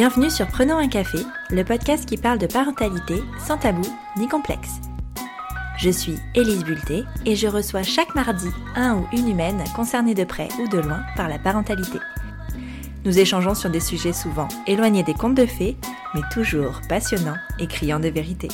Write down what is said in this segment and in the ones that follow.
Bienvenue sur Prenons un café, le podcast qui parle de parentalité sans tabou ni complexe. Je suis Élise Bulté et je reçois chaque mardi un ou une humaine concernée de près ou de loin par la parentalité. Nous échangeons sur des sujets souvent éloignés des contes de fées, mais toujours passionnants et criants de vérité.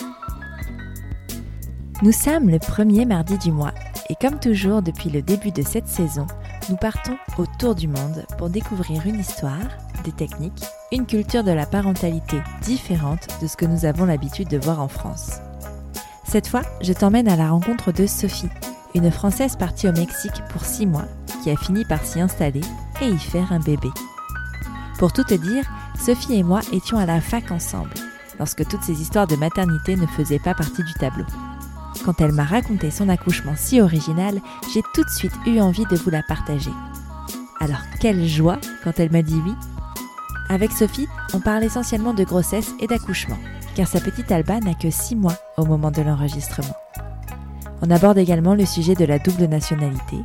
Nous sommes le premier mardi du mois et comme toujours depuis le début de cette saison, nous partons autour du monde pour découvrir une histoire, des techniques, une culture de la parentalité différente de ce que nous avons l'habitude de voir en France. Cette fois, je t'emmène à la rencontre de Sophie, une Française partie au Mexique pour six mois, qui a fini par s'y installer et y faire un bébé. Pour tout te dire, Sophie et moi étions à la fac ensemble, lorsque toutes ces histoires de maternité ne faisaient pas partie du tableau. Quand elle m'a raconté son accouchement si original, j'ai tout de suite eu envie de vous la partager. Alors quelle joie quand elle m'a dit oui Avec Sophie, on parle essentiellement de grossesse et d'accouchement, car sa petite Alba n'a que 6 mois au moment de l'enregistrement. On aborde également le sujet de la double nationalité,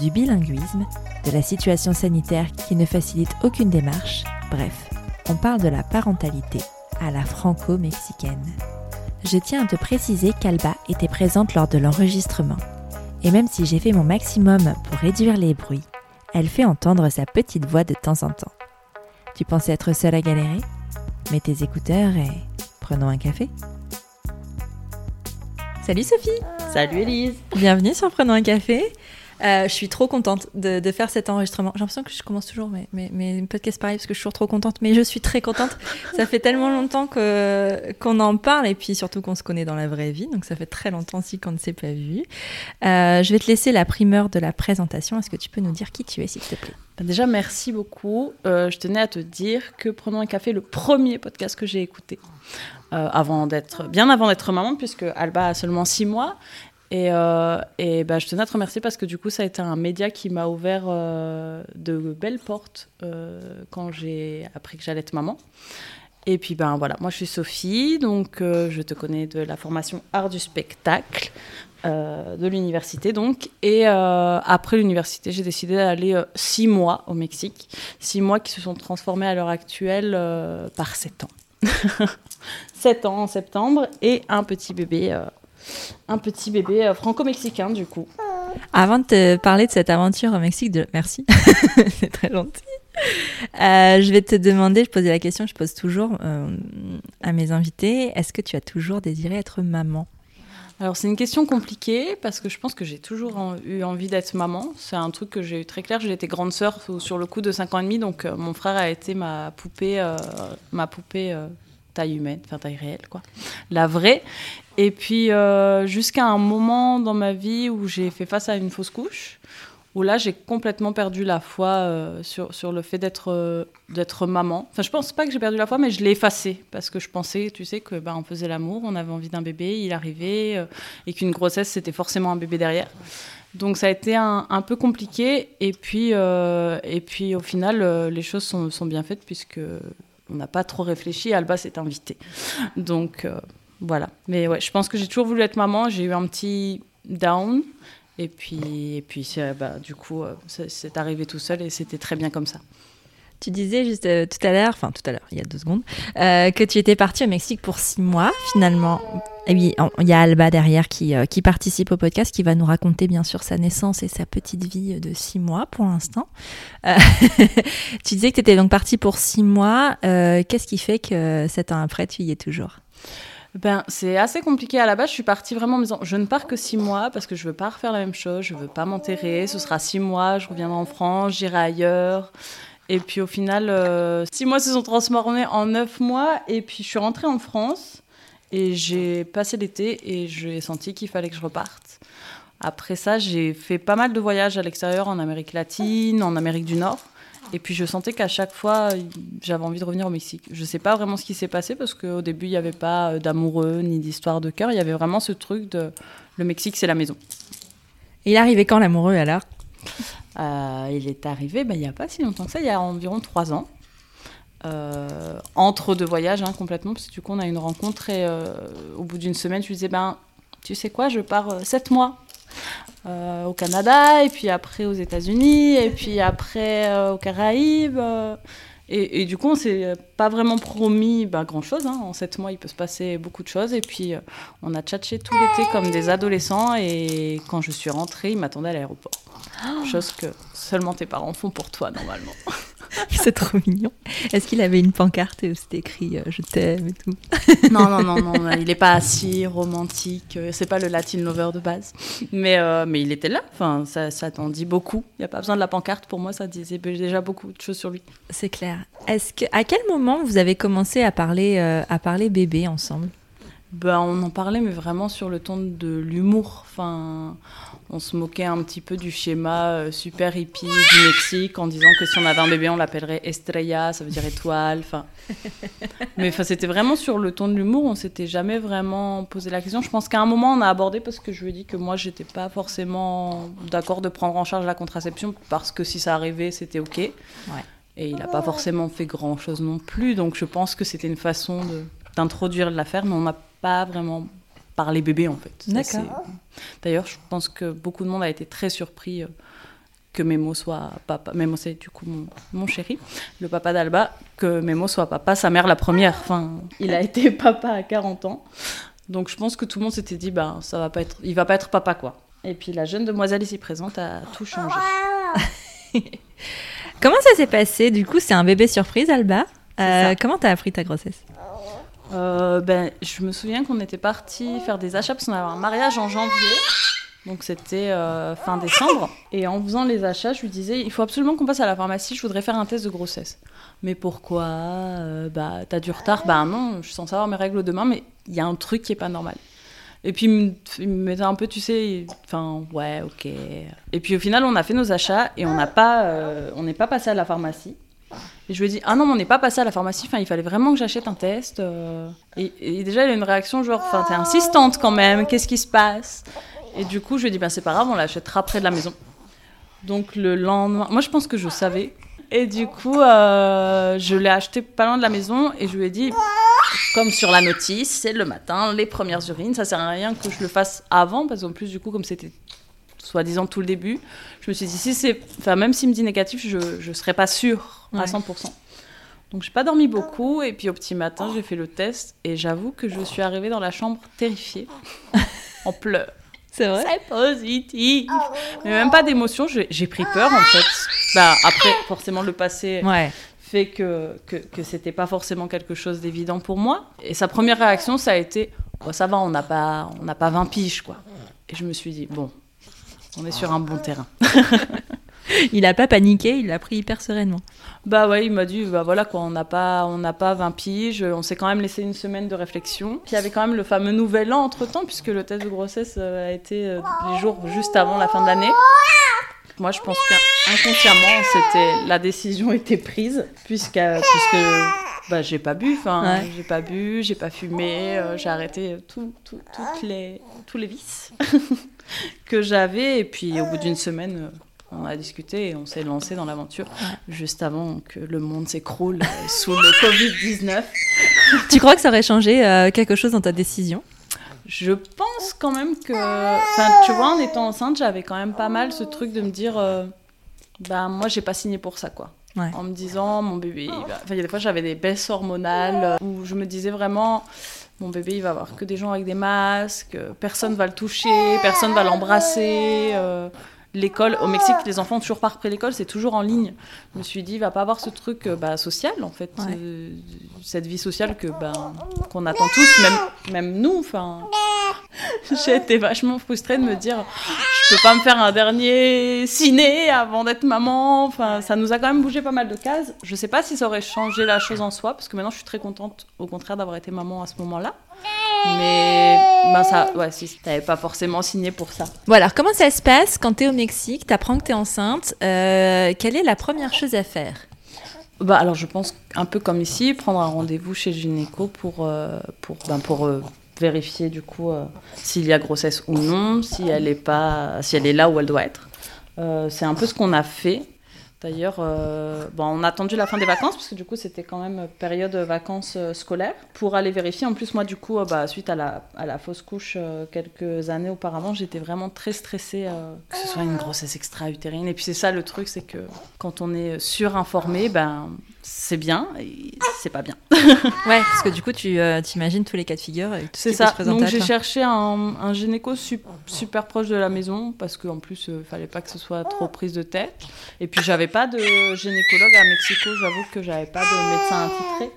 du bilinguisme, de la situation sanitaire qui ne facilite aucune démarche, bref, on parle de la parentalité à la franco-mexicaine je tiens à te préciser qu'Alba était présente lors de l'enregistrement. Et même si j'ai fait mon maximum pour réduire les bruits, elle fait entendre sa petite voix de temps en temps. Tu pensais être seule à galérer Mets tes écouteurs et prenons un café. Salut Sophie Salut Elise Bienvenue sur Prenons un café euh, je suis trop contente de, de faire cet enregistrement. J'ai l'impression que je commence toujours mes, mes, mes podcasts pareil parce que je suis toujours trop contente, mais je suis très contente. ça fait tellement longtemps que, qu'on en parle et puis surtout qu'on se connaît dans la vraie vie, donc ça fait très longtemps aussi qu'on ne s'est pas vu. Euh, je vais te laisser la primeur de la présentation. Est-ce que tu peux nous dire qui tu es, s'il te plaît? Déjà, merci beaucoup. Euh, je tenais à te dire que Prenons un café, le premier podcast que j'ai écouté. Euh, avant d'être, bien avant d'être maman, puisque Alba a seulement six mois. Et, euh, bah, je tenais à te remercier parce que du coup, ça a été un média qui m'a ouvert de belles portes quand j'ai appris que j'allais être maman. Et puis, ben voilà, moi je suis Sophie, donc je te connais de la formation Art du spectacle de l'université, donc. Et après l'université, j'ai décidé d'aller six mois au Mexique. Six mois qui se sont transformés à l'heure actuelle par sept ans. sept ans en septembre et un petit bébé un petit bébé euh, franco-mexicain du coup. Avant de te parler de cette aventure au Mexique, de... merci, c'est très gentil. Euh, je vais te demander, je posais la question que je pose toujours euh, à mes invités, est-ce que tu as toujours désiré être maman? Alors c'est une question compliquée parce que je pense que j'ai toujours eu envie d'être maman. C'est un truc que j'ai eu très clair. J'ai été grande sœur sur le coup de 5 ans et demi, donc mon frère a été ma poupée, ma poupée taille humaine, enfin taille réelle, quoi. La vraie. Et puis, euh, jusqu'à un moment dans ma vie où j'ai fait face à une fausse couche, où là, j'ai complètement perdu la foi euh, sur, sur le fait d'être euh, d'être maman. Enfin, je pense pas que j'ai perdu la foi, mais je l'ai effacée parce que je pensais, tu sais, que ben, on faisait l'amour, on avait envie d'un bébé, il arrivait, et qu'une grossesse, c'était forcément un bébé derrière. Donc ça a été un, un peu compliqué, et puis, et puis au final, les choses sont, sont bien faites puisque on n'a pas trop réfléchi. Alba s'est invitée. Donc voilà. Mais ouais, je pense que j'ai toujours voulu être maman. J'ai eu un petit down. Et puis, et puis bah, du coup, euh, c'est arrivé tout seul et c'était très bien comme ça. Tu disais juste euh, tout à l'heure, enfin tout à l'heure, il y a deux secondes, euh, que tu étais partie au Mexique pour six mois finalement. Et oui, il y a Alba derrière qui, qui participe au podcast, qui va nous raconter bien sûr sa naissance et sa petite vie de six mois pour l'instant. tu disais que tu étais donc partie pour six mois. Qu'est-ce qui fait que sept ans après, tu y es toujours? Ben, c'est assez compliqué à la base. Je suis partie vraiment en me disant je ne pars que six mois parce que je veux pas refaire la même chose, je veux pas m'enterrer. Ce sera six mois, je reviendrai en France, j'irai ailleurs. Et puis au final, euh, six mois se sont transformés en neuf mois. Et puis je suis rentrée en France et j'ai passé l'été et j'ai senti qu'il fallait que je reparte. Après ça, j'ai fait pas mal de voyages à l'extérieur, en Amérique latine, en Amérique du Nord. Et puis je sentais qu'à chaque fois, j'avais envie de revenir au Mexique. Je ne sais pas vraiment ce qui s'est passé parce qu'au début, il n'y avait pas euh, d'amoureux ni d'histoire de cœur. Il y avait vraiment ce truc de le Mexique, c'est la maison. il est arrivé quand l'amoureux alors? Euh, Il est arrivé ben, il n'y a pas si longtemps que ça, il y a environ trois ans. Euh, entre deux voyages hein, complètement, parce que du coup on a une rencontre et au bout d'une semaine je lui disais ben tu sais quoi je pars sept mois au Canada, et puis après aux États-Unis, et puis après euh, aux Caraïbes. Euh, Et, du coup, on s'est pas vraiment promis bah, grand-chose. Hein. En sept mois, il peut se passer beaucoup de choses. Et puis, euh, on a tchatché tout l'été comme des adolescents. Et quand je suis rentrée, il m'attendait à l'aéroport. Chose que seulement tes parents font pour toi, normalement. C'est trop mignon. Est-ce qu'il avait une pancarte où c'était écrit euh, Je t'aime et tout? Non, non, non, non. Il n'est pas si romantique. Euh, c'est pas le Latin lover de base. Mais, euh, mais il était là. Enfin, ça, ça t'en dit beaucoup. Il n'y a pas besoin de la pancarte. Pour moi, ça disait déjà beaucoup de choses sur lui. C'est clair. Est-ce que, à quel moment vous avez commencé à parler, à parler bébé ensemble? Ben, on en parlait, mais vraiment sur le ton de l'humour. Enfin, on se moquait un petit peu du schéma euh, super hippie du Mexique en disant que si on avait un bébé, on l'appellerait Estrella, ça veut dire étoile. Enfin, mais enfin, c'était vraiment sur le ton de l'humour. On s'était jamais vraiment posé la question. Je pense qu'à un moment, on a abordé parce que je lui ai dit que moi, j'étais pas forcément d'accord de prendre en charge la contraception parce que si ça arrivait, c'était ok. Et il n'a pas forcément fait grand chose non plus. Donc, je pense que c'était une façon d'introduire l'affaire, mais on n'a pas vraiment par les bébés en fait. D'accord. D'ailleurs, je pense que beaucoup de monde a été très surpris euh, que Memo soit papa. Memo, c'est du coup mon, chéri, le papa d'Alba, que Memo soit papa, sa mère la première. Enfin, il a été papa à 40 ans. Donc je pense que tout le monde s'était dit, bah, ça va pas être, il va pas être papa quoi. Et puis la jeune demoiselle ici présente a tout changé. comment ça s'est passé? Du coup, c'est un bébé surprise, Alba? Euh, comment t'as appris ta grossesse? Euh, ben, je me souviens qu'on était parti faire des achats parce qu'on avait un mariage en janvier. Donc c'était euh, fin décembre. Et en faisant les achats, je lui disais il faut absolument qu'on passe à la pharmacie, je voudrais faire un test de grossesse. Mais pourquoi? Euh, Bah, t'as du retard? Bah non, je suis censée avoir mes règles demain, mais il y a un truc qui est pas normal. Et puis il me mettait un peu, tu sais, enfin, ouais, ok. Et puis au final, on a fait nos achats et on pas, on n'est pas passé à la pharmacie. Et je lui ai dit, ah non, on n'est pas passé à la pharmacie, enfin, il fallait vraiment que j'achète un test. Euh. Et, déjà, il a une réaction genre, enfin, t'es insistante quand même, qu'est-ce qui se passe? Et du coup, je lui ai dit, ben c'est pas grave, on l'achètera près de la maison. Donc le lendemain, moi je pense que je savais. Et du coup, euh, je l'ai acheté pas loin de la maison et je lui ai dit, comme sur la notice, c'est le matin, les premières urines, ça sert à rien que je le fasse avant, parce qu'en plus, du coup, comme c'était soi-disant tout le début, je me suis dit, si c'est, enfin, même s'il me dit négatif, je ne serais pas sûre à 100%. Donc j'ai pas dormi beaucoup et puis au petit matin j'ai fait le test et j'avoue que je suis arrivée dans la chambre terrifiée, en pleurs. C'est vrai C'est positif Mais même pas d'émotion, j'ai pris peur en fait. Bah, après, forcément, le passé fait que, que, que c'était pas forcément quelque chose d'évident pour moi. Et sa première réaction, ça a été oh, ça va, on n'a pas, on pas 20 piges, quoi. Et je me suis dit bon, on est sur un bon terrain. il n'a pas paniqué, il l'a pris hyper sereinement. Bah ouais, il m'a dit, bah voilà quoi, on n'a pas, on n'a pas 20 piges, on s'est quand même laissé une semaine de réflexion. Puis il y avait quand même le fameux nouvel an entre temps, puisque le test de grossesse euh, a été euh, les jours juste avant la fin de l'année. Moi, je pense qu'inconsciemment, c'était la décision était prise, puisque, puisque bah, j'ai pas bu, enfin, j'ai pas bu, j'ai pas fumé, euh, j'ai arrêté tout, toutes les, tous les vices. que j'avais. Et puis au bout d'une semaine, euh, on a discuté et on s'est lancé dans l'aventure juste avant que le monde s'écroule euh, sous le Covid-19. Tu crois que ça aurait changé euh, quelque chose dans ta décision? Je pense quand même que. Enfin, tu vois, en étant enceinte, j'avais quand même pas mal ce truc de me dire. bah, moi, j'ai pas signé pour ça, quoi. En me disant, mon bébé. Enfin, il y a des fois, j'avais des baisses hormonales où je me disais vraiment mon bébé il va avoir que des gens avec des masques, personne va le toucher, personne va l'embrasser. Euh, l'école au Mexique, les enfants ont toujours pas repris l'école, c'est toujours en ligne. Je me suis dit, il va pas avoir ce truc euh, bah, social en fait, euh, cette vie sociale que ben qu'on attend tous, même même nous. Enfin, j'ai été vachement frustrée de me dire, je peux pas me faire un dernier ciné avant d'être maman. Enfin, ça nous a quand même bougé pas mal de cases. Je sais pas si ça aurait changé la chose en soi, parce que maintenant je suis très contente, au contraire, d'avoir été maman à ce moment-là. Mais ben ça, ouais, si t'avais pas forcément signé pour ça. Alors comment ça se passe quand t'es au Mexique, t'apprends que t'es enceinte, euh, quelle est la première chose à faire? Bah alors je pense un peu comme ici, prendre un rendez-vous chez le gynéco pour euh, pour ben pour euh, vérifier du coup s'il y a grossesse ou non, si elle est pas si elle est là où elle doit être. c'est un peu ce qu'on a fait. D'ailleurs, euh, bon, on a attendu la fin des vacances parce que du coup c'était quand même période vacances euh, scolaires pour aller vérifier. En plus moi du coup, euh, bah, suite à la, fausse couche quelques années auparavant, j'étais vraiment très stressée que ce soit une grossesse extra-utérine. Et puis c'est ça le truc, c'est que quand on est surinformé, ben c'est bien et c'est pas bien. ouais, parce que du coup, tu euh, t'imagines tous les cas de figure. C'est ça. Donc j'ai cherché un, un gynéco super proche de la maison parce qu'en plus, il euh, fallait pas que ce soit trop prise de tête. Et puis j'avais pas de gynécologue à Mexico. J'avoue que j'avais pas de médecin attitré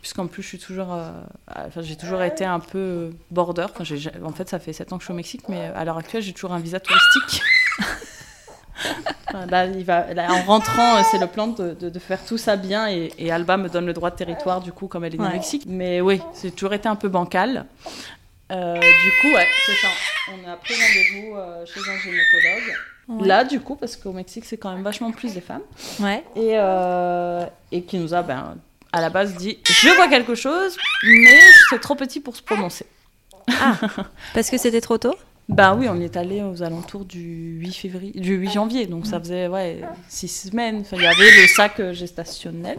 puisqu'en plus je suis toujours, euh, enfin, j'ai toujours été un peu border. Enfin, en fait, ça fait 7 ans que je suis au Mexique, mais à l'heure actuelle, j'ai toujours un visa touristique. Là, il va, en rentrant, euh, c'est le plan de, de, faire tout ça bien et, Alba me donne le droit de territoire, du coup, comme elle est au Mexique. Mais oui, c'est toujours été un peu bancal. Euh, du coup, ouais, c'est ça. On a pris rendez-vous euh, chez un gynécologue. Là, du coup, parce qu'au Mexique, c'est quand même vachement plus des femmes. Ouais. Et, et qui nous a, ben, à la base, dit Je vois quelque chose, mais c'est trop petit pour se prononcer. Ah, parce que c'était trop tôt? Bah oui, on est allé aux alentours du 8 février, du 8 janvier, donc ça faisait ouais six semaines. il y avait le sac euh, gestationnel,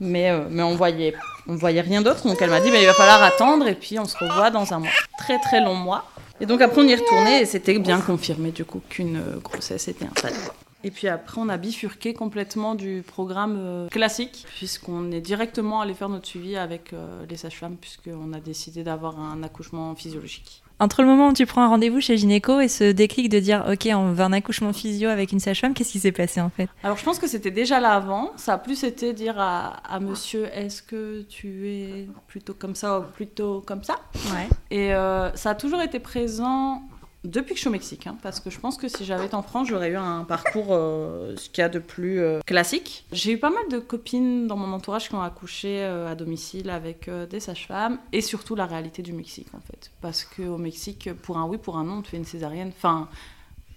mais euh, mais on voyait on voyait rien d'autre. Donc elle m'a dit bah, il va falloir attendre et puis on se revoit dans un très très long mois. Et donc après on y retournait et c'était bien confirmé du coup qu'une euh, grossesse était installée. Et puis après, on a bifurqué complètement du programme classique, puisqu'on est directement allé faire notre suivi avec les sages-femmes, puisqu'on a décidé d'avoir un accouchement physiologique. Entre le moment où tu prends un rendez-vous chez Gynéco et ce déclic de dire ok on veut un accouchement physio avec une sage-femme, qu'est-ce qui s'est passé en fait? Alors je pense que c'était déjà là avant. Ça a plus été dire à, monsieur est-ce que tu es plutôt comme ça ou plutôt comme ça? Ouais. Et euh, ça a toujours été présent depuis que je suis au Mexique, hein, parce que je pense que si j'avais été en France, j'aurais eu un parcours, euh, ce qu'il y a de plus euh, classique. J'ai eu pas mal de copines dans mon entourage qui ont accouché euh, à domicile avec des sages-femmes, et surtout la réalité du Mexique, en fait. Parce qu'au Mexique, pour un oui, pour un non, on te fait une césarienne, enfin,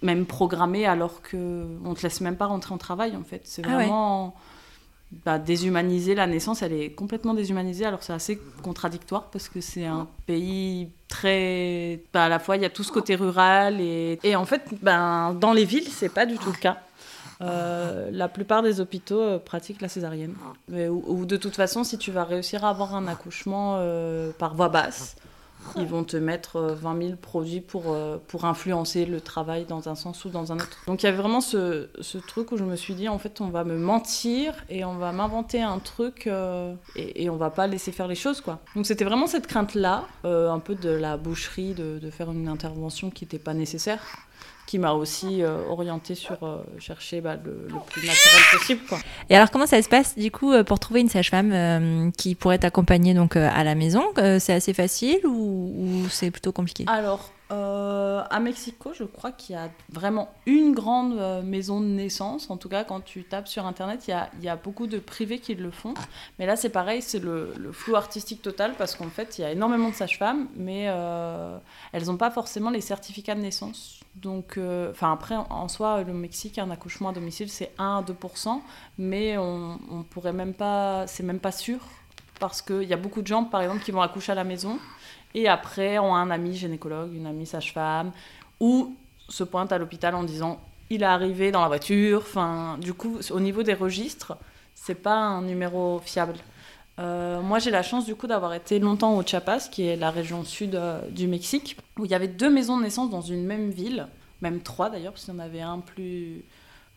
même programmée, alors qu'on te laisse même pas rentrer en travail, en fait. C'est ah vraiment... Bah, déshumaniser la naissance, elle est complètement déshumanisée. Alors c'est assez contradictoire parce que c'est un pays très. Bah, à la fois, il y a tout ce côté rural et, et en fait, ben, dans les villes, c'est pas du tout le cas. Euh, la plupart des hôpitaux euh, pratiquent la césarienne. ou, de toute façon, si tu vas réussir à avoir un accouchement euh, par voie basse, ils vont te mettre 20 euh, 000 produits pour, euh, pour influencer le travail dans un sens ou dans un autre. Donc il y avait vraiment ce, ce, truc où je me suis dit, en fait, on va me mentir et on va m'inventer un truc euh, et, et, on va pas laisser faire les choses, quoi. Donc c'était vraiment cette crainte-là, un peu de la boucherie, de, de faire une intervention qui n'était pas nécessaire qui m'a aussi euh, orienté sur euh, chercher bah, le, plus naturel possible. Quoi. Et alors, comment ça se passe du coup euh, pour trouver une sage-femme qui pourrait t'accompagner donc à la maison C'est assez facile ou, ou c'est plutôt compliqué? Alors, euh, à Mexico, je crois qu'il y a vraiment une grande euh, maison de naissance. En tout cas, quand tu tapes sur Internet, il y a, il y a beaucoup de privés qui le font. Mais là, c'est pareil, c'est le, flou artistique total parce qu'en fait, il y a énormément de sages-femmes, mais euh, elles n'ont pas forcément les certificats de naissance. Donc, enfin après, en soi, le Mexique, un accouchement à domicile, c'est 1 à 2%, mais on, on pourrait même pas, c'est même pas sûr parce qu'il y a beaucoup de gens, par exemple, qui vont accoucher à la maison et après, on a un ami gynécologue, une amie sage-femme, ou se pointe à l'hôpital en disant il est arrivé dans la voiture. Enfin, du coup, au niveau des registres, c'est pas un numéro fiable. Euh, moi, j'ai la chance du coup d'avoir été longtemps au Chiapas, qui est la région sud euh, du Mexique, où il y avait deux maisons de naissance dans une même ville, même trois d'ailleurs, parce qu'il y en avait un plus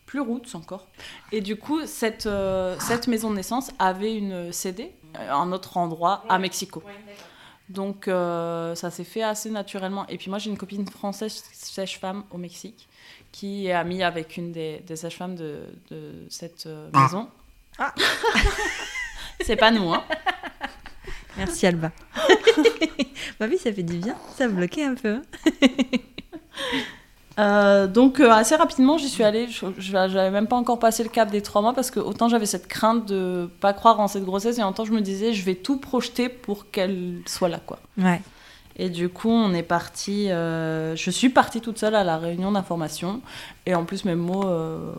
plus roots encore. Et du coup, cette, euh, cette maison de naissance avait une CD, un autre endroit à Mexico. Donc euh, ça s'est fait assez naturellement. Et puis moi j'ai une copine française sage-femme au Mexique qui est amie avec une des, des sages-femmes de, de, cette ah. maison. Ah. C'est pas nous, hein. Merci Alba. bah oui, ça fait du bien. Ça bloquait un peu. Hein. Euh, donc euh, assez rapidement j'y suis allée, je n'avais même pas encore passé le cap des trois mois parce que autant j'avais cette crainte de pas croire en cette grossesse et en temps je me disais je vais tout projeter pour qu'elle soit là quoi. Ouais. Et du coup on est parti, euh, je suis partie toute seule à la réunion d'information. Et en plus mes mots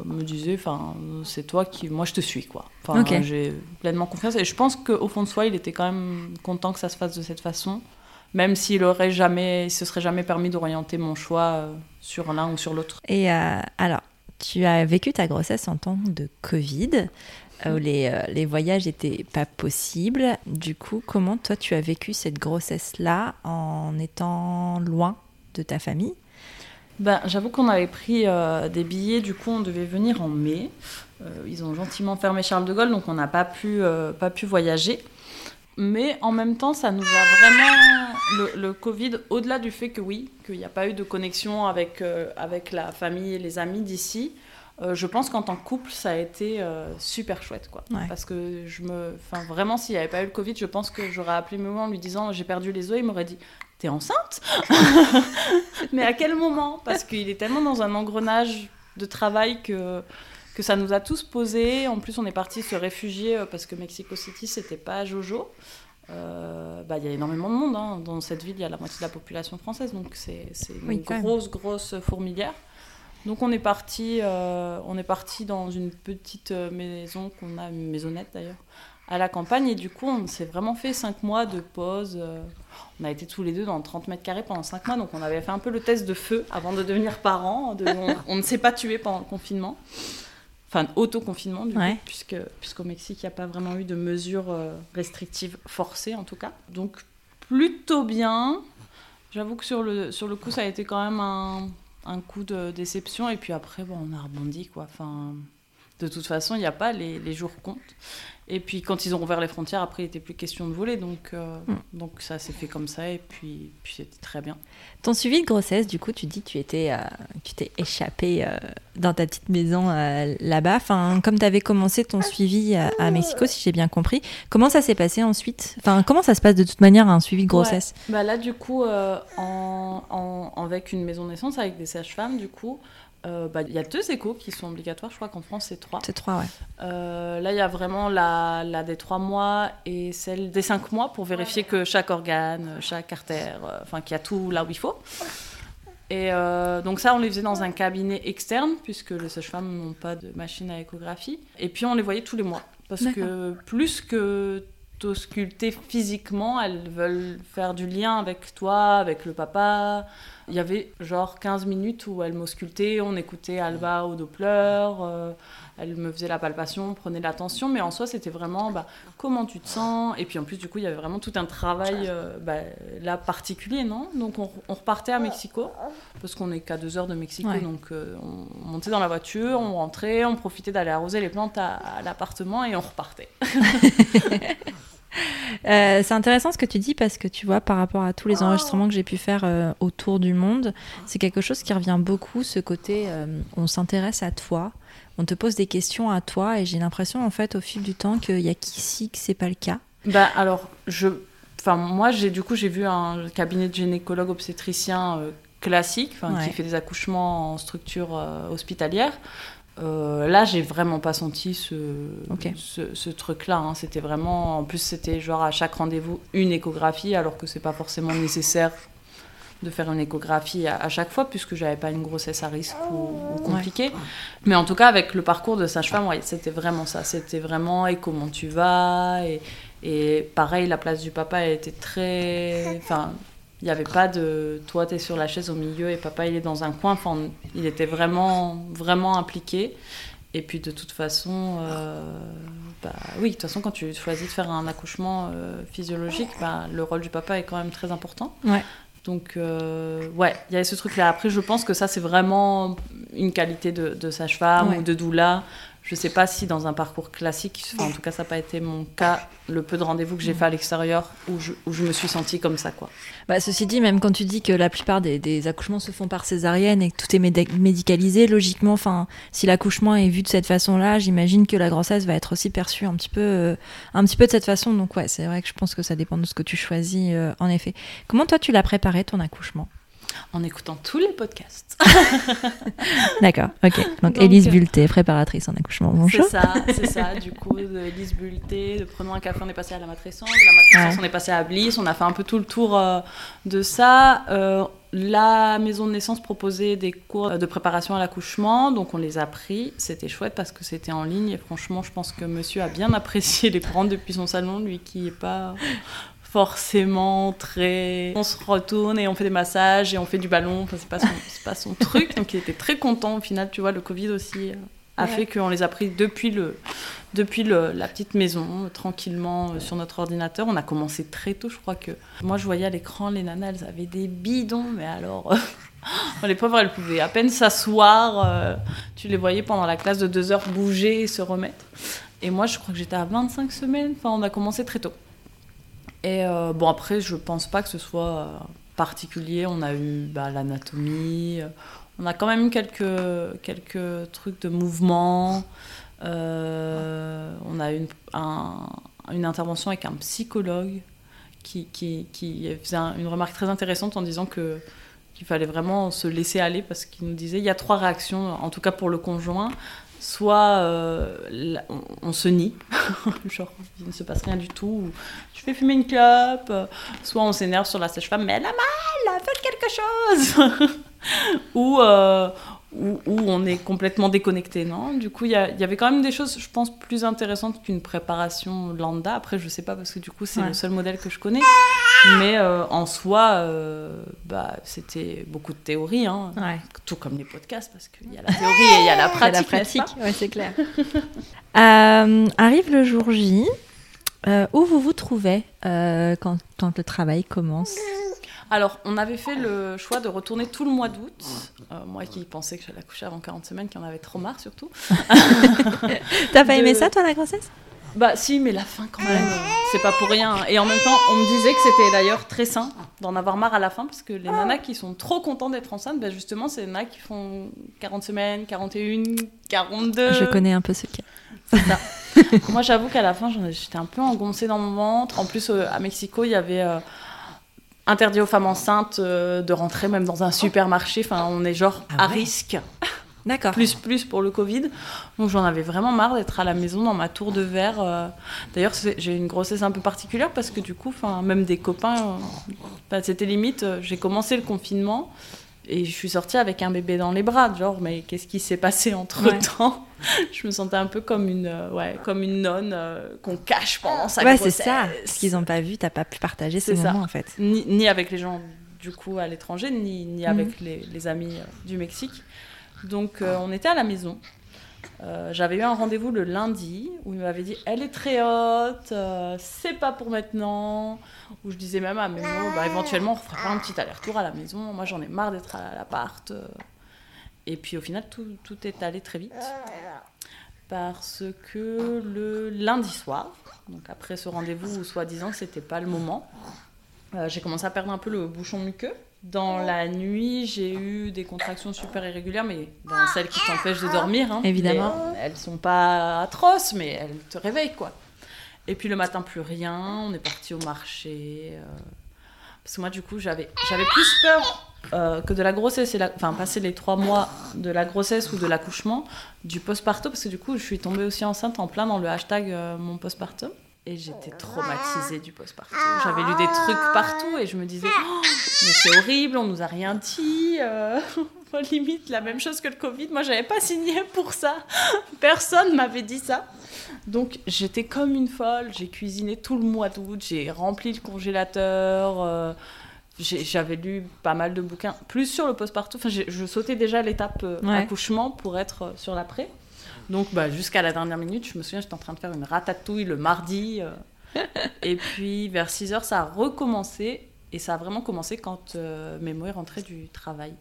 me disaient enfin c'est toi qui, moi je te suis quoi. Enfin j'ai pleinement confiance. Et je pense qu'au fond de soi il était quand même content que ça se fasse de cette façon. Même s'il aurait jamais, il se serait jamais permis d'orienter mon choix euh, sur l'un ou sur l'autre. Et euh, alors, tu as vécu ta grossesse en temps de Covid, où les, les voyages n'étaient pas possibles. Du coup, comment toi tu as vécu cette grossesse-là en étant loin de ta famille? Ben, J'avoue qu'on avait pris des billets, du coup on devait venir en mai. ils ont gentiment fermé Charles de Gaulle, donc on n'a pas, pu pas pu voyager. Mais en même temps, ça nous a vraiment. Le, Covid, au-delà du fait que oui, qu'il n'y a pas eu de connexion avec, euh, avec la famille et les amis d'ici, euh, je pense qu'en tant que couple, ça a été euh, super chouette. Quoi. Parce que je me. Enfin, vraiment, s'il n'y avait pas eu le Covid, je pense que j'aurais appelé Mémo en lui disant j'ai perdu les os. Il m'aurait dit T'es enceinte? Mais à quel moment? Parce qu'il est tellement dans un engrenage de travail que que ça nous a tous posé. En plus, on est parti se réfugier euh, parce que Mexico City, c'était pas Jojo. Euh, bah, il y a énormément de monde. Hein. Dans cette ville, il y a la moitié de la population française. Donc, c'est une grosse, grosse fourmilière. Donc, on est parti, euh, on est parti dans une petite maison qu'on a, une maisonnette d'ailleurs, à la campagne. Et du coup, on s'est vraiment fait cinq mois de pause. On a été tous les deux dans 30 mètres carrés pendant cinq mois. Donc, on avait fait un peu le test de feu avant de devenir parents. on, on ne s'est pas tué pendant le confinement enfin auto-confinement, du puisque, puisqu'au Mexique, il n'y a pas vraiment eu de mesures euh, restrictives forcées, en tout cas. Donc, plutôt bien. J'avoue que sur le, sur le coup, ça a été quand même un, un coup de déception. Et puis après, bon, on a rebondi, quoi. Enfin, de toute façon, il n'y a pas, les, les jours comptent. Et puis quand ils ont ouvert les frontières, après, il n'était plus question de voler. Donc, euh, mm. donc ça s'est fait comme ça et puis, puis c'était très bien. Ton suivi de grossesse, du coup, tu dis que tu étais, euh, tu t'es échappé euh, dans ta petite maison là-bas. Enfin, comme tu avais commencé ton suivi à, Mexico, si j'ai bien compris, comment ça s'est passé ensuite? Enfin, comment ça se passe de toute manière un suivi de grossesse? Bah Là, du coup, en, en, avec une maison naissance, avec des sages-femmes, du coup, euh, bah, il y a deux échos qui sont obligatoires. Je crois qu'en France, c'est trois. C'est trois, ouais. Euh, là, il y a vraiment la, la, des trois mois et celle des cinq mois pour vérifier que chaque organe, chaque artère, euh, enfin, qu'il y a tout là où il faut. Et donc ça, on les faisait dans un cabinet externe, puisque les sages-femmes n'ont pas de machine à échographie. Et puis, on les voyait tous les mois. Parce que plus que t'ausculter physiquement, elles veulent faire du lien avec toi, avec le papa, il y avait genre 15 minutes où elle m'auscultait, on écoutait Alba au Doppler, euh, elle me faisait la palpation, prenait l'attention, mais en soi c'était vraiment bah, comment tu te sens, et puis en plus du coup il y avait vraiment tout un travail euh, bah, là particulier, non? Donc on, repartait à Mexico, parce qu'on est qu'à deux heures de Mexico, donc euh, on montait dans la voiture, on rentrait, on profitait d'aller arroser les plantes à l'appartement et on repartait. Euh, c'est intéressant ce que tu dis parce que tu vois, par rapport à tous les enregistrements que j'ai pu faire euh, autour du monde, c'est quelque chose qui revient beaucoup, ce côté euh, on s'intéresse à toi, on te pose des questions à toi, et j'ai l'impression en fait au fil du temps qu'il y a qu'ici que c'est pas le cas. Bah alors, je, enfin moi j'ai du coup j'ai vu un cabinet de gynécologue obstétricien classique, qui fait des accouchements en structure hospitalière. Euh, là, j'ai vraiment pas senti ce, ce, truc-là. Hein. C'était vraiment. En plus, c'était genre à chaque rendez-vous une échographie, alors que c'est pas forcément nécessaire de faire une échographie à, chaque fois, puisque j'avais pas une grossesse à risque ou, compliquée. Mais en tout cas, avec le parcours de sage-femme, c'était vraiment ça. C'était vraiment et comment tu vas et, et pareil, la place du papa elle était très. Enfin, il n'y avait pas de toi, tu es sur la chaise au milieu et papa, il est dans un coin. Enfin, il était vraiment, vraiment impliqué. Et puis, de toute façon, euh, bah, oui, de toute façon, quand tu choisis de faire un accouchement euh, physiologique, bah, le rôle du papa est quand même très important. Ouais. Donc, euh, ouais, il y avait ce truc-là. Après, je pense que ça, c'est vraiment une qualité de, sage-femme ou de doula. Je sais pas si dans un parcours classique, en tout cas ça n'a pas été mon cas, le peu de rendez-vous que j'ai fait à l'extérieur où je, où je, me suis sentie comme ça. quoi. Bah, ceci dit, même quand tu dis que la plupart des, accouchements se font par césarienne et que tout est médicalisé, logiquement, enfin, si l'accouchement est vu de cette façon-là, j'imagine que la grossesse va être aussi perçue un petit peu, euh, un petit peu de cette façon. Donc ouais, c'est vrai que je pense que ça dépend de ce que tu choisis, euh, en effet. Comment toi tu l'as préparé ton accouchement? En écoutant tous les podcasts. D'accord, ok. Donc, Élise Bulté, préparatrice en accouchement. Bonjour. C'est ça, c'est ça. Du coup, Élise Bulté, de prenons un café, on est passé à la matrescence. De la matrescence, on est passé à Bliss. On a fait un peu tout le tour euh, de ça. Euh, la maison de naissance proposait des cours de préparation à l'accouchement, donc on les a pris. C'était chouette parce que c'était en ligne et franchement, je pense que monsieur a bien apprécié les prendre depuis son salon, lui qui n'est pas forcément très. On se retourne et on fait des massages et on fait du ballon. Enfin, c'est pas son, c'est pas son truc. Donc il était très content. Au final, tu vois, le Covid aussi euh, a Ouais. fait qu'on les a pris depuis le, depuis le- la petite maison, euh, tranquillement euh, sur notre ordinateur. On a commencé très tôt, je crois que. Moi, je voyais à l'écran, les nanas, elles avaient des bidons, mais alors. euh, les pauvres, elles pouvaient à peine s'asseoir. euh, tu les voyais pendant la classe de deux heures bouger et se remettre. Et moi, je crois que j'étais à 25 semaines. Enfin, on a commencé très tôt. Et euh, bon, après, je pense pas que ce soit euh, particulier. On a eu bah, l'anatomie. On a quand même eu quelques, quelques trucs de mouvement. Euh, on a eu une, un- une intervention avec un psychologue qui, qui, qui faisait un- une remarque très intéressante en disant que qu'il fallait vraiment se laisser aller parce qu'il nous disait il y a trois réactions, en tout cas pour le conjoint. Soit euh, on, on se nie, genre il ne se passe rien du tout, ou je fais fumer une clope, soit on s'énerve sur la sage-femme, mais elle a mal, faites quelque chose ou, euh, ou, ou on est complètement déconnecté, non? Du coup, il y, avait quand même des choses, je pense, plus intéressantes qu'une préparation lambda. Après, je sais pas, parce que du coup, c'est Ouais. le seul modèle que je connais. Mais euh, en soi, euh, bah, c'était beaucoup de théorie, hein, Ouais. tout comme les podcasts, parce qu'il y a la théorie et il y a la pratique. la ouais, c'est clair. Euh, arrive le jour J. Où vous vous trouvez quand, quand le travail commence? Alors, on avait fait le choix de retourner tout le mois d'août. Moi qui pensais que j'allais accoucher avant 40 semaines, qui en avait trop marre surtout. T'as pas aimé ça, toi, la grossesse? Bah si, mais la fin quand même, c'est pas pour rien. Et en même temps, on me disait que c'était d'ailleurs très sain d'en avoir marre à la fin, parce que les nanas qui sont trop contentes d'être enceintes, bah justement, c'est les nanas qui font 40 semaines, 41, 42. Je connais un peu ce cas. Moi, j'avoue qu'à la fin, j'étais un peu engoncée dans mon ventre. En plus, euh, à Mexico, il y avait euh, interdit aux femmes enceintes euh, de rentrer même dans un supermarché. Enfin, on est genre Ah à ouais? risque. D'accord. plus plus pour le Covid. Donc j'en avais vraiment marre d'être à la maison dans ma tour de verre. euh. D'ailleurs, c'est- j'ai une grossesse un peu particulière parce que du coup, même des copains, euh, enfin, c'était limite. euh, J'ai commencé le confinement et je suis sortie avec un bébé dans les bras. Genre, mais qu'est-ce qui s'est passé entre temps Je me sentais un peu comme une, euh, ouais, comme une nonne euh, qu'on cache pendant sa Ouais, c'est grossesse. ça. Ce qu'ils n'ont pas vu, t'as pas pu partager ces C'est ça. moments, en fait. Ni, ni avec les gens du coup à l'étranger, ni, ni Mhm. avec les, les amis euh, du Mexique. Donc euh, on était à la maison. Euh, J'avais eu un rendez-vous le lundi où il m'avait dit elle est très haute, euh, c'est pas pour maintenant. Où je disais même à Mémo, bah, éventuellement on fera un petit aller-retour à la maison. Moi j'en ai marre d'être à l'appart. Et puis au final tout, tout est allé très vite. Parce que le lundi soir, donc après ce rendez-vous où soi-disant c'était pas le moment, j'ai commencé à perdre un peu le bouchon muqueux. Dans la nuit, j'ai eu des contractions super irrégulières, mais ben, celles qui t'empêchent de dormir. hein. Évidemment. Mais elles sont pas atroces, mais elles te réveillent, quoi. Et puis le matin, plus rien. On est parti au marché. euh, Parce que moi, du coup, j'avais j'avais plus peur euh, que de la grossesse, et la... enfin, passer les trois mois de la grossesse ou de l'accouchement, du postpartum, parce que du coup, je suis tombée aussi enceinte en plein dans le hashtag euh, mon postpartum. Et j'étais traumatisée du postpartum. J'avais lu des trucs partout et je me disais, Oh, mais c'est horrible, on nous a rien dit. euh, limite la même chose que le Covid. Moi, j'avais pas signé pour ça. Personne m'avait dit ça. Donc, j'étais comme une folle. J'ai cuisiné tout le mois d'août. J'ai rempli le congélateur. euh, j'avais lu pas mal de bouquins, plus sur le postpartum. Enfin, je sautais déjà l'étape euh, Ouais. accouchement pour être euh, sur l'après. Donc, bah, jusqu'à la dernière minute, je me souviens, j'étais en train de faire une ratatouille le mardi. euh, et puis, vers 6 heures, ça a recommencé. Et ça a vraiment commencé quand euh, Mémo est rentré du travail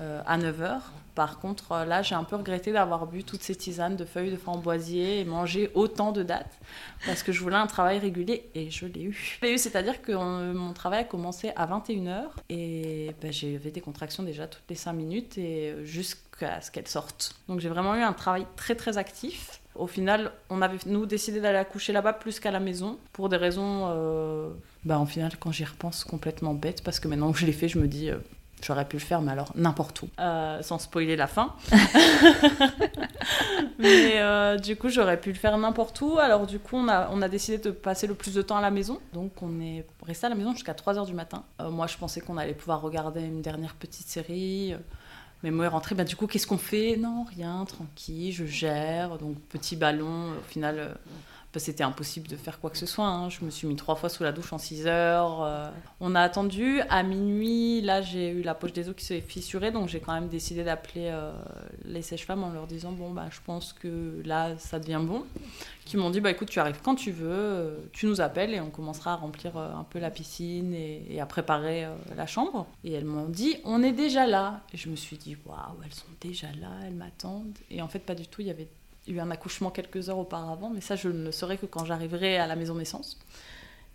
euh, à 9 heures. Par contre, euh, là, j'ai un peu regretté d'avoir bu toutes ces tisanes de feuilles de framboisier et mangé autant de dates parce que je voulais un travail régulier et je l'ai eu. Je l'ai eu, c'est-à-dire que euh, mon travail a commencé à 21h et ben, j'avais des contractions déjà toutes les 5 minutes et jusqu'à ce qu'elles sortent. Donc j'ai vraiment eu un travail très très actif. Au final, on avait nous décidé d'aller accoucher là-bas plus qu'à la maison pour des raisons, euh, bah, en final, quand j'y repense, complètement bêtes parce que maintenant que je l'ai fait, je me dis, j'aurais pu le faire, mais alors n'importe où, Euh, sans spoiler la fin. mais euh, du coup, j'aurais pu le faire n'importe où. Alors du coup, on a, on a décidé de passer le plus de temps à la maison. Donc on est resté à la maison jusqu'à 3h du matin. Euh, moi, je pensais qu'on allait pouvoir regarder une dernière petite série. Mais moi, est rentré, bah, du coup, qu'est-ce qu'on fait? Non, rien, tranquille, je gère. Donc, petit ballon, au final, c'était impossible de faire quoi que ce soit. hein. Je me suis mis trois fois sous la douche en 6 heures. euh. On a attendu à minuit. Là, j'ai eu la poche des os qui s'est fissurée, donc j'ai quand même décidé d'appeler euh, les sages-femmes en leur disant bon bah je pense que là ça devient bon. Qui m'ont dit bah écoute tu arrives quand tu veux, euh, tu nous appelles et on commencera à remplir un peu la piscine et, à préparer la chambre. Et elles m'ont dit on est déjà là. Et je me suis dit waouh elles sont déjà là, elles m'attendent. Et en fait pas du tout. Il y avait eu un accouchement quelques heures auparavant, mais ça je ne le saurais que quand j'arriverai à la maison naissance.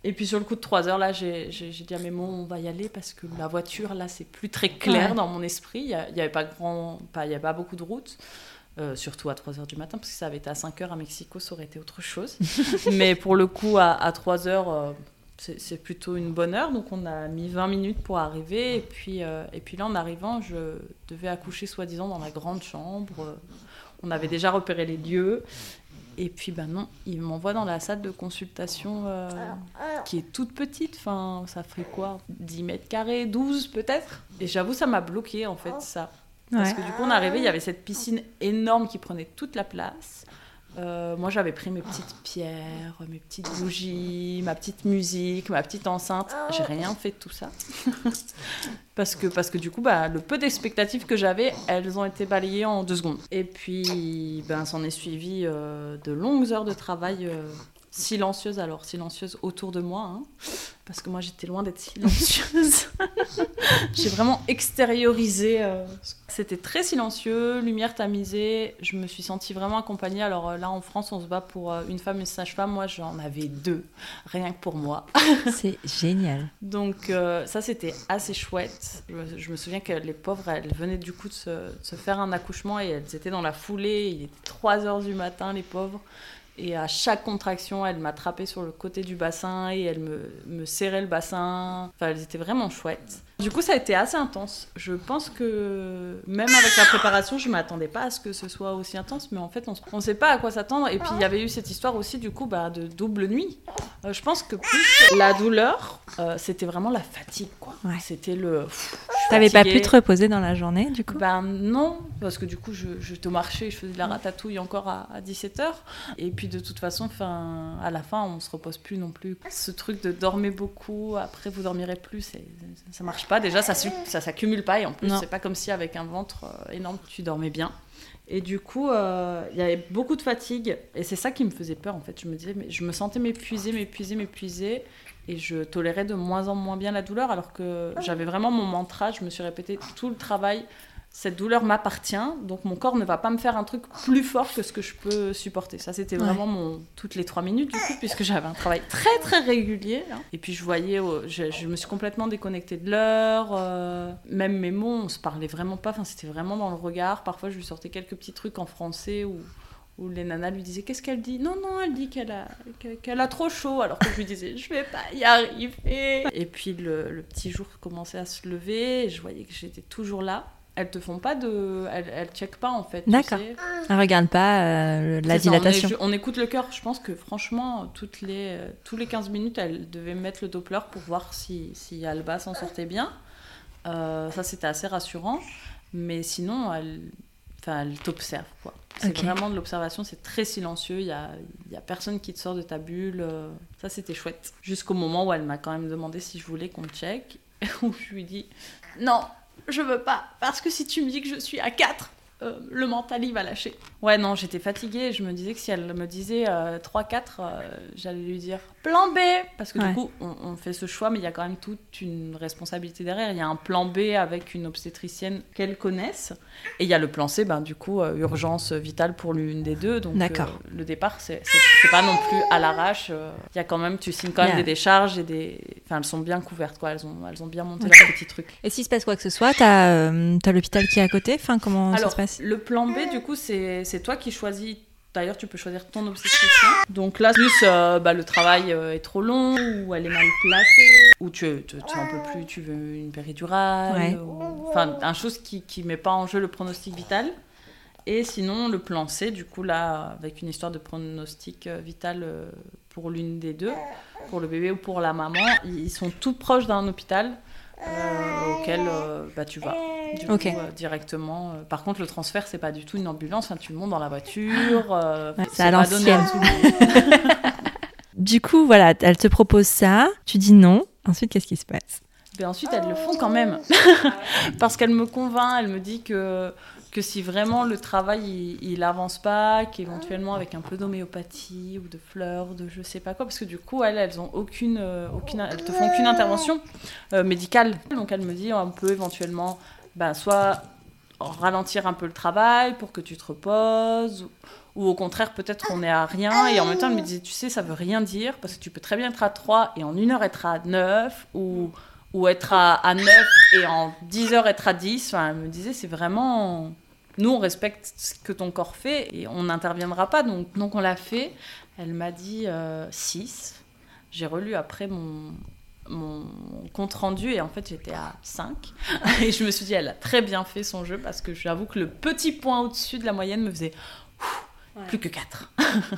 Et puis sur le coup de 3 heures, là, j'ai dit à Mémo, on va y aller parce que la voiture, là, c'est plus très clair Ouais. dans mon esprit. Il n'y avait pas, grand, pas, il y avait pas beaucoup de routes, euh, surtout à 3 heures du matin, parce que ça avait été à 5 heures à Mexico, ça aurait été autre chose. Mais pour le coup, à, à 3 heures, euh, c'est c'est plutôt une bonne heure. Donc on a mis 20 minutes pour arriver. Et puis, euh, et puis là, en arrivant, je devais accoucher soi-disant dans la grande chambre. On avait déjà repéré les lieux. Et puis, ben non, il m'envoie dans la salle de consultation euh, qui est toute petite. Enfin, ça fait quoi? 10 mètres carrés, 12 peut-être? Et j'avoue, ça m'a bloqué en fait, ça. Parce Ouais. que du coup, on est arrivé, il y avait cette piscine énorme qui prenait toute la place. Euh, moi, j'avais pris mes petites pierres, mes petites bougies, ma petite musique, ma petite enceinte. J'ai rien fait de tout ça. parce, que, parce que du coup, bah, le peu d'expectatives que j'avais, elles ont été balayées en deux secondes. Et puis, ben, s'en est suivi euh, de longues heures de travail euh, silencieuses, alors silencieuses autour de moi. hein, parce que moi, j'étais loin d'être silencieuse. J'ai vraiment extériorisé. euh, C'était très silencieux, lumière tamisée. Je me suis sentie vraiment accompagnée. Alors euh, là, en France, on se bat pour euh, une femme et une sage-femme. Moi, j'en avais deux, rien que pour moi. C'est génial. Donc euh, ça, c'était assez chouette. Je me, je me souviens que les pauvres, elles venaient du coup de se, de se faire un accouchement et elles étaient dans la foulée. Il était 3 heures du matin, les pauvres. Et à chaque contraction, elle m'attrapait sur le côté du bassin et elle me, me serrait le bassin. Enfin, elles étaient vraiment chouettes. Du coup, ça a été assez intense. Je pense que même avec la préparation, je m'attendais pas à ce que ce soit aussi intense, mais en fait, on ne sait pas à quoi s'attendre. Et puis, il y avait eu cette histoire aussi, du coup, bah, de double nuit. Euh, je pense que plus la douleur, euh, c'était vraiment la fatigue, quoi. Ouais. C'était le. pff, T'avais pas pu te reposer dans la journée, du coup Ben non, parce que du coup, je, te marchais, je faisais de la ratatouille encore à, 17h. Et puis de toute façon, fin, à la fin, on se repose plus non plus. Ce truc de dormir beaucoup, après vous dormirez plus, ça marche pas. Déjà, ça ça s'accumule pas. Et en plus, c'est pas comme si avec un ventre euh, énorme, tu dormais bien. Et du coup, euh, il y avait beaucoup de fatigue. Et c'est ça qui me faisait peur, en fait. Je me disais, mais je me sentais m'épuiser, m'épuiser, m'épuiser. Et je tolérais de moins en moins bien la douleur, alors que j'avais vraiment mon mantra. Je me suis répété tout le travail. Cette douleur m'appartient, donc mon corps ne va pas me faire un truc plus fort que ce que je peux supporter. Ça, c'était Ouais. vraiment mon toutes les trois minutes du coup, puisque j'avais un travail très très régulier. là. Et puis je voyais, oh, je, je me suis complètement déconnectée de l'heure. euh, même mes mots, on se parlait vraiment pas. Enfin, c'était vraiment dans le regard. Parfois, je lui sortais quelques petits trucs en français ou où les nanas lui disaient qu'est-ce qu'elle dit? Non, non, elle dit qu'elle a, qu'elle- a trop chaud, alors que je lui disais je vais pas y arriver. Et puis le, le petit jour commençait à se lever, et je voyais que j'étais toujours là. Elles te font pas de. Elles, elles checkent pas en fait. tu D'accord. sais. Elle regarde pas euh, la C'est ça, on est dilatation. on, écoute le cœur. Je pense que franchement, toutes les, euh, tous les 15 minutes, elle devait mettre le Doppler pour voir si, si Alba s'en sortait bien. Euh, ça, c'était assez rassurant. Mais sinon, elle, enfin, elle t'observe. quoi. C'est vraiment de l'observation. C'est très silencieux. Il y a, y a personne qui te sort de ta bulle. euh, Ça, c'était chouette. Jusqu'au moment où elle m'a quand même demandé si je voulais qu'on check. Où je lui dis non, je veux pas. Parce que si tu me dis que je suis à 4, euh, le mental il va lâcher. Ouais, non, j'étais fatiguée. Je me disais que si elle me disait euh, 3-4, euh, j'allais lui dire plan B. Parce que Ouais. du coup, on, on fait ce choix, mais il y a quand même toute une responsabilité derrière. Il y a un plan B avec une obstétricienne qu'elles connaissent. Et il y a le plan C, ben, du coup, euh, urgence vitale pour l'une des deux. Donc, le départ, c'est pas non plus à l'arrache. Il y a quand même, tu signes quand même des décharges et des. Enfin, elles sont bien couvertes, quoi. Elles ont, elles ont bien monté Ok. leur petit truc. Et s'il se passe quoi que ce soit, t'as l'hôpital qui est à côté? Enfin, comment ça se passe? Le plan B, du coup, c'est toi qui choisis. D'ailleurs, tu peux choisir ton obstétricien. Donc là, plus euh, bah, le travail euh, est trop long, ou elle est mal placée, ou tu, tu, tu n'en peux plus, tu veux une péridurale, Ouais. ou- enfin, un chose qui ne met pas en jeu le pronostic vital. Et sinon, le plan C, du coup, là, avec une histoire de pronostic euh, vital pour l'une des deux, pour le bébé ou pour la maman, ils sont tout proches d'un hôpital auquel euh, bah, tu vas du Ok. coup, euh, directement. Euh, Par contre, le transfert, c'est pas du tout une ambulance. Enfin, tu montes dans la voiture. euh, c'est à l'ancienne. du coup, voilà, elle te propose ça, tu dis non. Ensuite, qu'est-ce qui se passe? Ben Ensuite, elles le font quand même. Parce qu'elle me convainc, elle me dit que que si vraiment le travail il, avance pas, qu'éventuellement avec un peu d'homéopathie ou de fleurs, de je sais pas quoi, parce que du coup elles elles ont aucune, euh, aucune elles te font aucune intervention euh, médicale, donc elle me dit on peut éventuellement ben, soit ralentir un peu le travail pour que tu te reposes ou, au contraire peut-être qu'on est à rien et en même temps elle me disait tu sais ça veut rien dire parce que tu peux très bien être à 3 et en une heure être à 9 ou ou être à, à 9 et en 10 heures être à 10. Enfin, elle me disait, c'est vraiment. Nous, on respecte ce que ton corps fait et on n'interviendra pas. Donc, donc on l'a fait. Elle m'a dit 6. Euh, J'ai relu après mon, mon compte rendu et en fait j'étais à 5 et je me suis dit elle a très bien fait son jeu parce que j'avoue que le petit point au-dessus de la moyenne me faisait plus que 4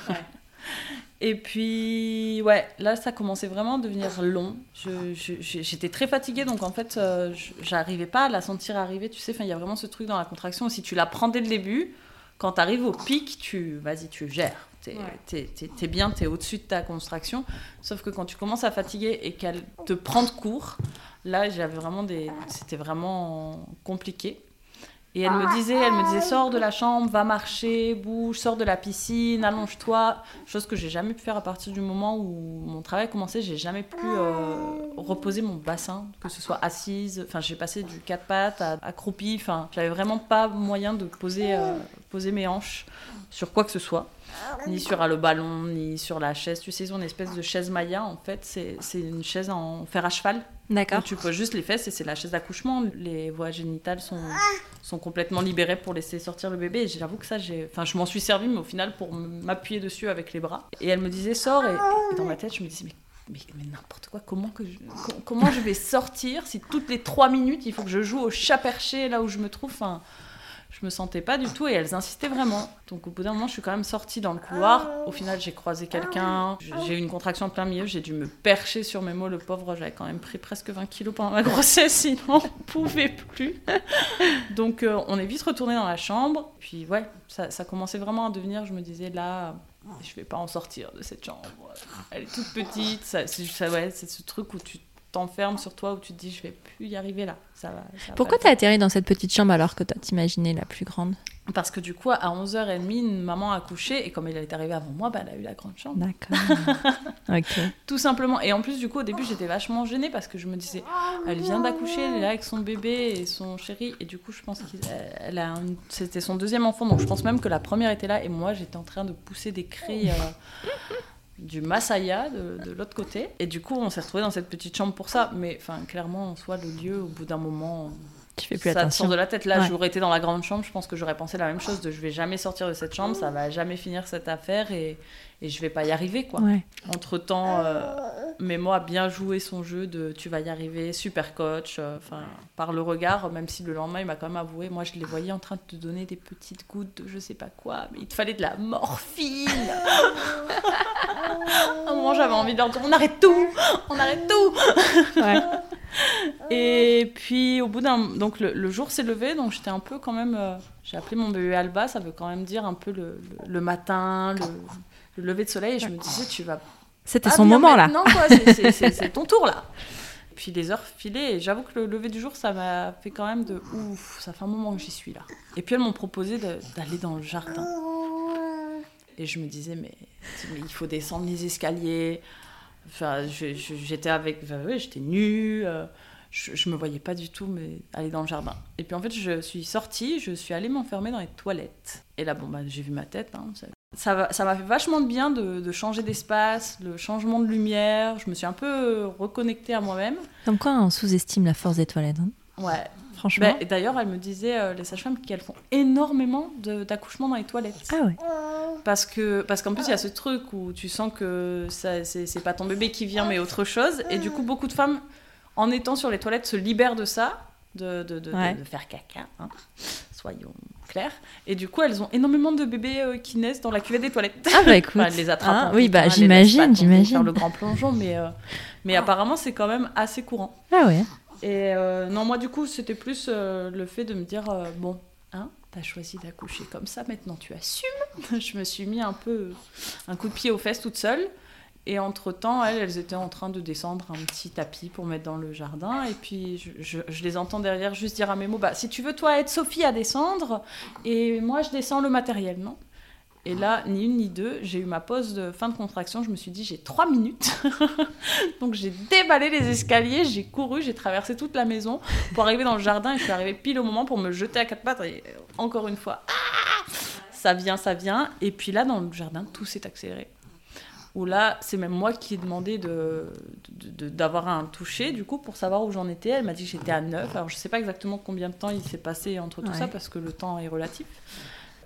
ouais. Et puis, ouais, là, ça commençait vraiment à devenir long. J'étais très fatiguée, donc en fait, euh, j'arrivais pas à la sentir arriver. Tu sais, il y a vraiment ce truc dans la contraction. Si tu la prends dès le début, quand tu arrives au pic, tu, vas-y, tu gères. T'es es, es, bien, t'es au-dessus de ta contraction. Sauf que quand tu commences à fatiguer et qu'elle te prend de court, là, j'avais vraiment des. C'était vraiment compliqué. Et elle me disait, elle me disait, sors de la chambre, va marcher, bouge, sors de la piscine, allonge-toi. Chose que j'ai jamais pu faire à partir du moment où mon travail a commencé. J'ai jamais pu euh, reposer mon bassin, que ce soit assise. Enfin, j'ai passé du quatre pattes à accroupi. Enfin, j'avais vraiment pas moyen de poser, euh, poser mes hanches sur quoi que ce soit ni sur le ballon, ni sur la chaise. Tu sais, une espèce de chaise Maya, en fait, c'est une chaise en fer à cheval. D'accord. Tu poses juste les fesses et c'est la chaise d'accouchement. Les voies génitales sont, sont complètement libérées pour laisser sortir le bébé. Et j'avoue que ça, j'ai, enfin, je m'en suis servi, mais au final, pour m'appuyer dessus avec les bras. Et elle me disait, sors. Et, dans ma tête, je me disais, mais mais, n'importe quoi, comment, que je, comment je vais sortir si toutes les trois minutes il faut que je joue au chat perché là où je me trouve? Enfin, je me sentais pas du tout et elles insistaient vraiment. Donc au bout d'un moment, je suis quand même sortie dans le couloir. Au final, j'ai croisé quelqu'un, j'ai eu une contraction en plein milieu, j'ai dû me percher sur mes mots. Le pauvre, j'avais quand même pris presque 20 kilos pendant ma grossesse, sinon on pouvait plus. Donc euh, on est vite retourné dans la chambre. Puis ouais, ça, ça commençait vraiment à devenir, je me disais là, je vais pas en sortir de cette chambre. Elle est toute petite, ça, ça ouais, c'est ce truc où tu t'enfermes sur toi où tu te dis je vais plus y arriver là. Ça va, Pourquoi t'as atterri dans cette petite chambre alors que t'as t'imaginé la plus grande? Parce que du coup, à 11h30, une maman a couché et comme elle est arrivée avant moi, bah, elle a eu la grande chambre. D'accord. ok. Tout simplement. Et en plus, du coup, au début, j'étais vachement gênée parce que je me disais, elle vient d'accoucher, elle est là avec son bébé et son chéri. Et du coup, je pense qu'elle a c'était son deuxième enfant. Donc je pense même que la première était là et moi, j'étais en train de pousser des cris. Euh, du Masaya de, l'autre côté. Et du coup, on s'est retrouvé dans cette petite chambre pour ça. Mais enfin, clairement, en soi, le lieu, au bout d'un moment, tu fais plus ça attention. de la tête. Là, j'aurais été dans la grande chambre, je pense que j'aurais pensé la même chose de je vais jamais sortir de cette chambre, ça va jamais finir cette affaire et, et je vais pas y arriver quoi. Entre temps, euh, a bien joué son jeu de tu vas y arriver, super coach. Euh, enfin, par le regard, même si le lendemain il m'a quand même avoué, moi je les voyais en train de te donner des petites gouttes de je sais pas quoi, mais il te fallait de la morphine. à un moment j'avais envie de leur dire on arrête tout, on arrête tout. Ouais. Et puis au bout d'un... Donc le, jour s'est levé, donc j'étais un peu quand même... Euh, j'ai appelé mon bébé Alba, ça veut quand même dire un peu le, le, matin, le, lever de soleil, et je me disais, tu vas... C'était son moment là. Non, quoi, c'est ton tour là. Puis les heures filaient, et j'avoue que le lever du jour, ça m'a fait quand même de ouf, ça fait un moment que j'y suis là. Et puis elles m'ont proposé d'aller dans le jardin. Et je me disais, mais, mais il faut descendre les escaliers, Enfin, j'étais avec, oui, j'étais nue, euh, je, je, me voyais pas du tout mais aller dans le jardin. Et puis en fait, je suis sortie, je suis allée m'enfermer dans les toilettes. Et là, bon, bah, j'ai vu ma tête. Hein, ça, ça m'a fait vachement de bien de, de changer d'espace, le changement de lumière. Je me suis un peu reconnectée à moi-même. Comme quoi, on sous-estime la force des toilettes. Hein ouais, franchement. Bah, d'ailleurs, elle me disait, euh, les sages-femmes, qu'elles font énormément d'accouchements dans les toilettes. Ah ouais. Parce que parce qu'en plus, il y a ce truc où tu sens que c'est pas ton bébé qui vient, mais autre chose. Et du coup, beaucoup de femmes, en étant sur les toilettes, se libèrent de ça, de, de, de, de faire caca. Hein. Soyons clairs. Et du coup, elles ont énormément de bébés euh, qui naissent dans la cuvette des toilettes. Ah bah écoute. elles les attrapent. Ah, oui, bah j'imagine, j'imagine. Faire le grand plongeon, mais, euh, mais apparemment, c'est quand même assez courant. Ah ouais. Et euh, non, moi, du coup, c'était plus le fait de me dire bon, hein, t'as choisi d'accoucher comme ça, maintenant tu assumes. je me suis mis un peu un coup de pied aux fesses toute seule. Et entre-temps, elles, elles étaient en train de descendre un petit tapis pour mettre dans le jardin. Et puis, je, les entends derrière juste dire à mes mots, bah, si tu veux, toi, être Sophie à descendre, et moi, je descends le matériel, non? Et là, ni une ni deux, j'ai eu ma pause de fin de contraction. Je me suis dit, j'ai trois minutes. Donc, j'ai déballé les escaliers, j'ai couru, j'ai traversé toute la maison pour arriver dans le jardin. Et je suis arrivée pile au moment pour me jeter à quatre pattes. Et encore une fois, ah ça vient, ça vient. Et puis là, dans le jardin, tout s'est accéléré où là, c'est même moi qui ai demandé de, de- de- d'avoir un toucher, du coup, pour savoir où j'en étais. Elle m'a dit que j'étais à 9. Alors, je sais pas exactement combien de temps il s'est passé entre tout Ouais. ça, parce que le temps est relatif.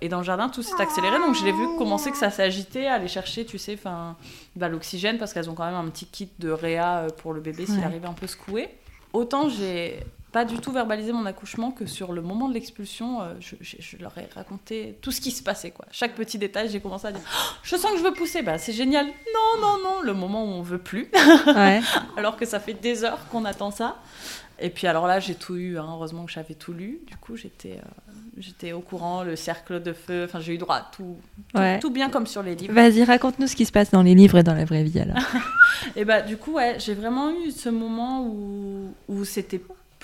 Et dans le jardin, tout s'est accéléré, donc je l'ai vu commencer que ça s'agitait, aller chercher, tu sais, enfin, bah, l'oxygène, parce qu'elles ont quand même un petit kit de réa euh, pour le bébé s'il Ouais. arrive un peu secoué. Autant j'ai pas du tout verbalisé mon accouchement que sur le moment de l'expulsion, euh, je, je- je leur ai raconté tout ce qui se passait. Quoi. Chaque petit détail, j'ai commencé à dire Oh, Je sens que je veux pousser, bah, c'est génial. Non, non, non, le moment où on veut plus, Ouais. alors que ça fait des heures qu'on attend ça. Et puis alors là, j'ai tout eu, hein. heureusement que j'avais tout lu. Du coup, j'étais euh, j'étais au courant, le cercle de feu, enfin, j'ai eu droit à tout, tout, Ouais. tout bien comme sur les livres. Vas-y, raconte-nous ce qui se passe dans les livres et dans la vraie vie alors. Et bah du coup ouais, j'ai vraiment eu ce moment où, où c'était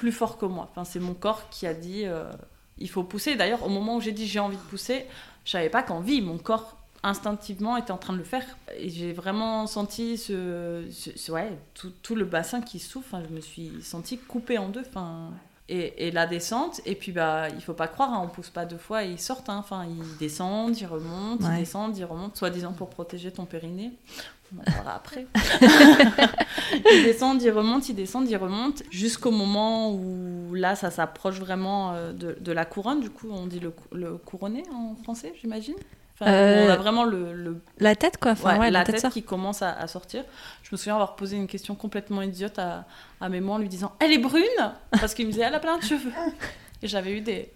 plus fort que moi. Enfin, c'est mon corps qui a dit euh, il faut pousser. D'ailleurs, au moment où j'ai dit j'ai envie de pousser, je savais pas qu'envie, mon corps instinctivement était en train de le faire. Et j'ai vraiment senti ce, ce- ouais, tout, tout le bassin qui souffle. Enfin, je me suis sentie coupée en deux. Enfin, et, et la descente, et puis bah, il faut pas croire, hein, on pousse pas deux fois et ils sortent. hein. Enfin, ils descendent, ils remontent, Ouais. ils descendent, ils remontent, soi-disant pour protéger ton périnée. On en parlera après. ils descendent, ils remontent, ils descendent, ils remontent, jusqu'au moment où là, ça s'approche vraiment euh, de, de la couronne. Du coup, on dit le couronné en français, j'imagine? Enfin, Euh, On a vraiment le, le- La tête quoi, enfin, ouais, ouais, la tête qui commence à, à sortir. Je me souviens avoir posé une question complètement idiote à, à mes en lui disant Elle est brune Parce qu'il me disait Elle a plein de cheveux. Et j'avais eu des,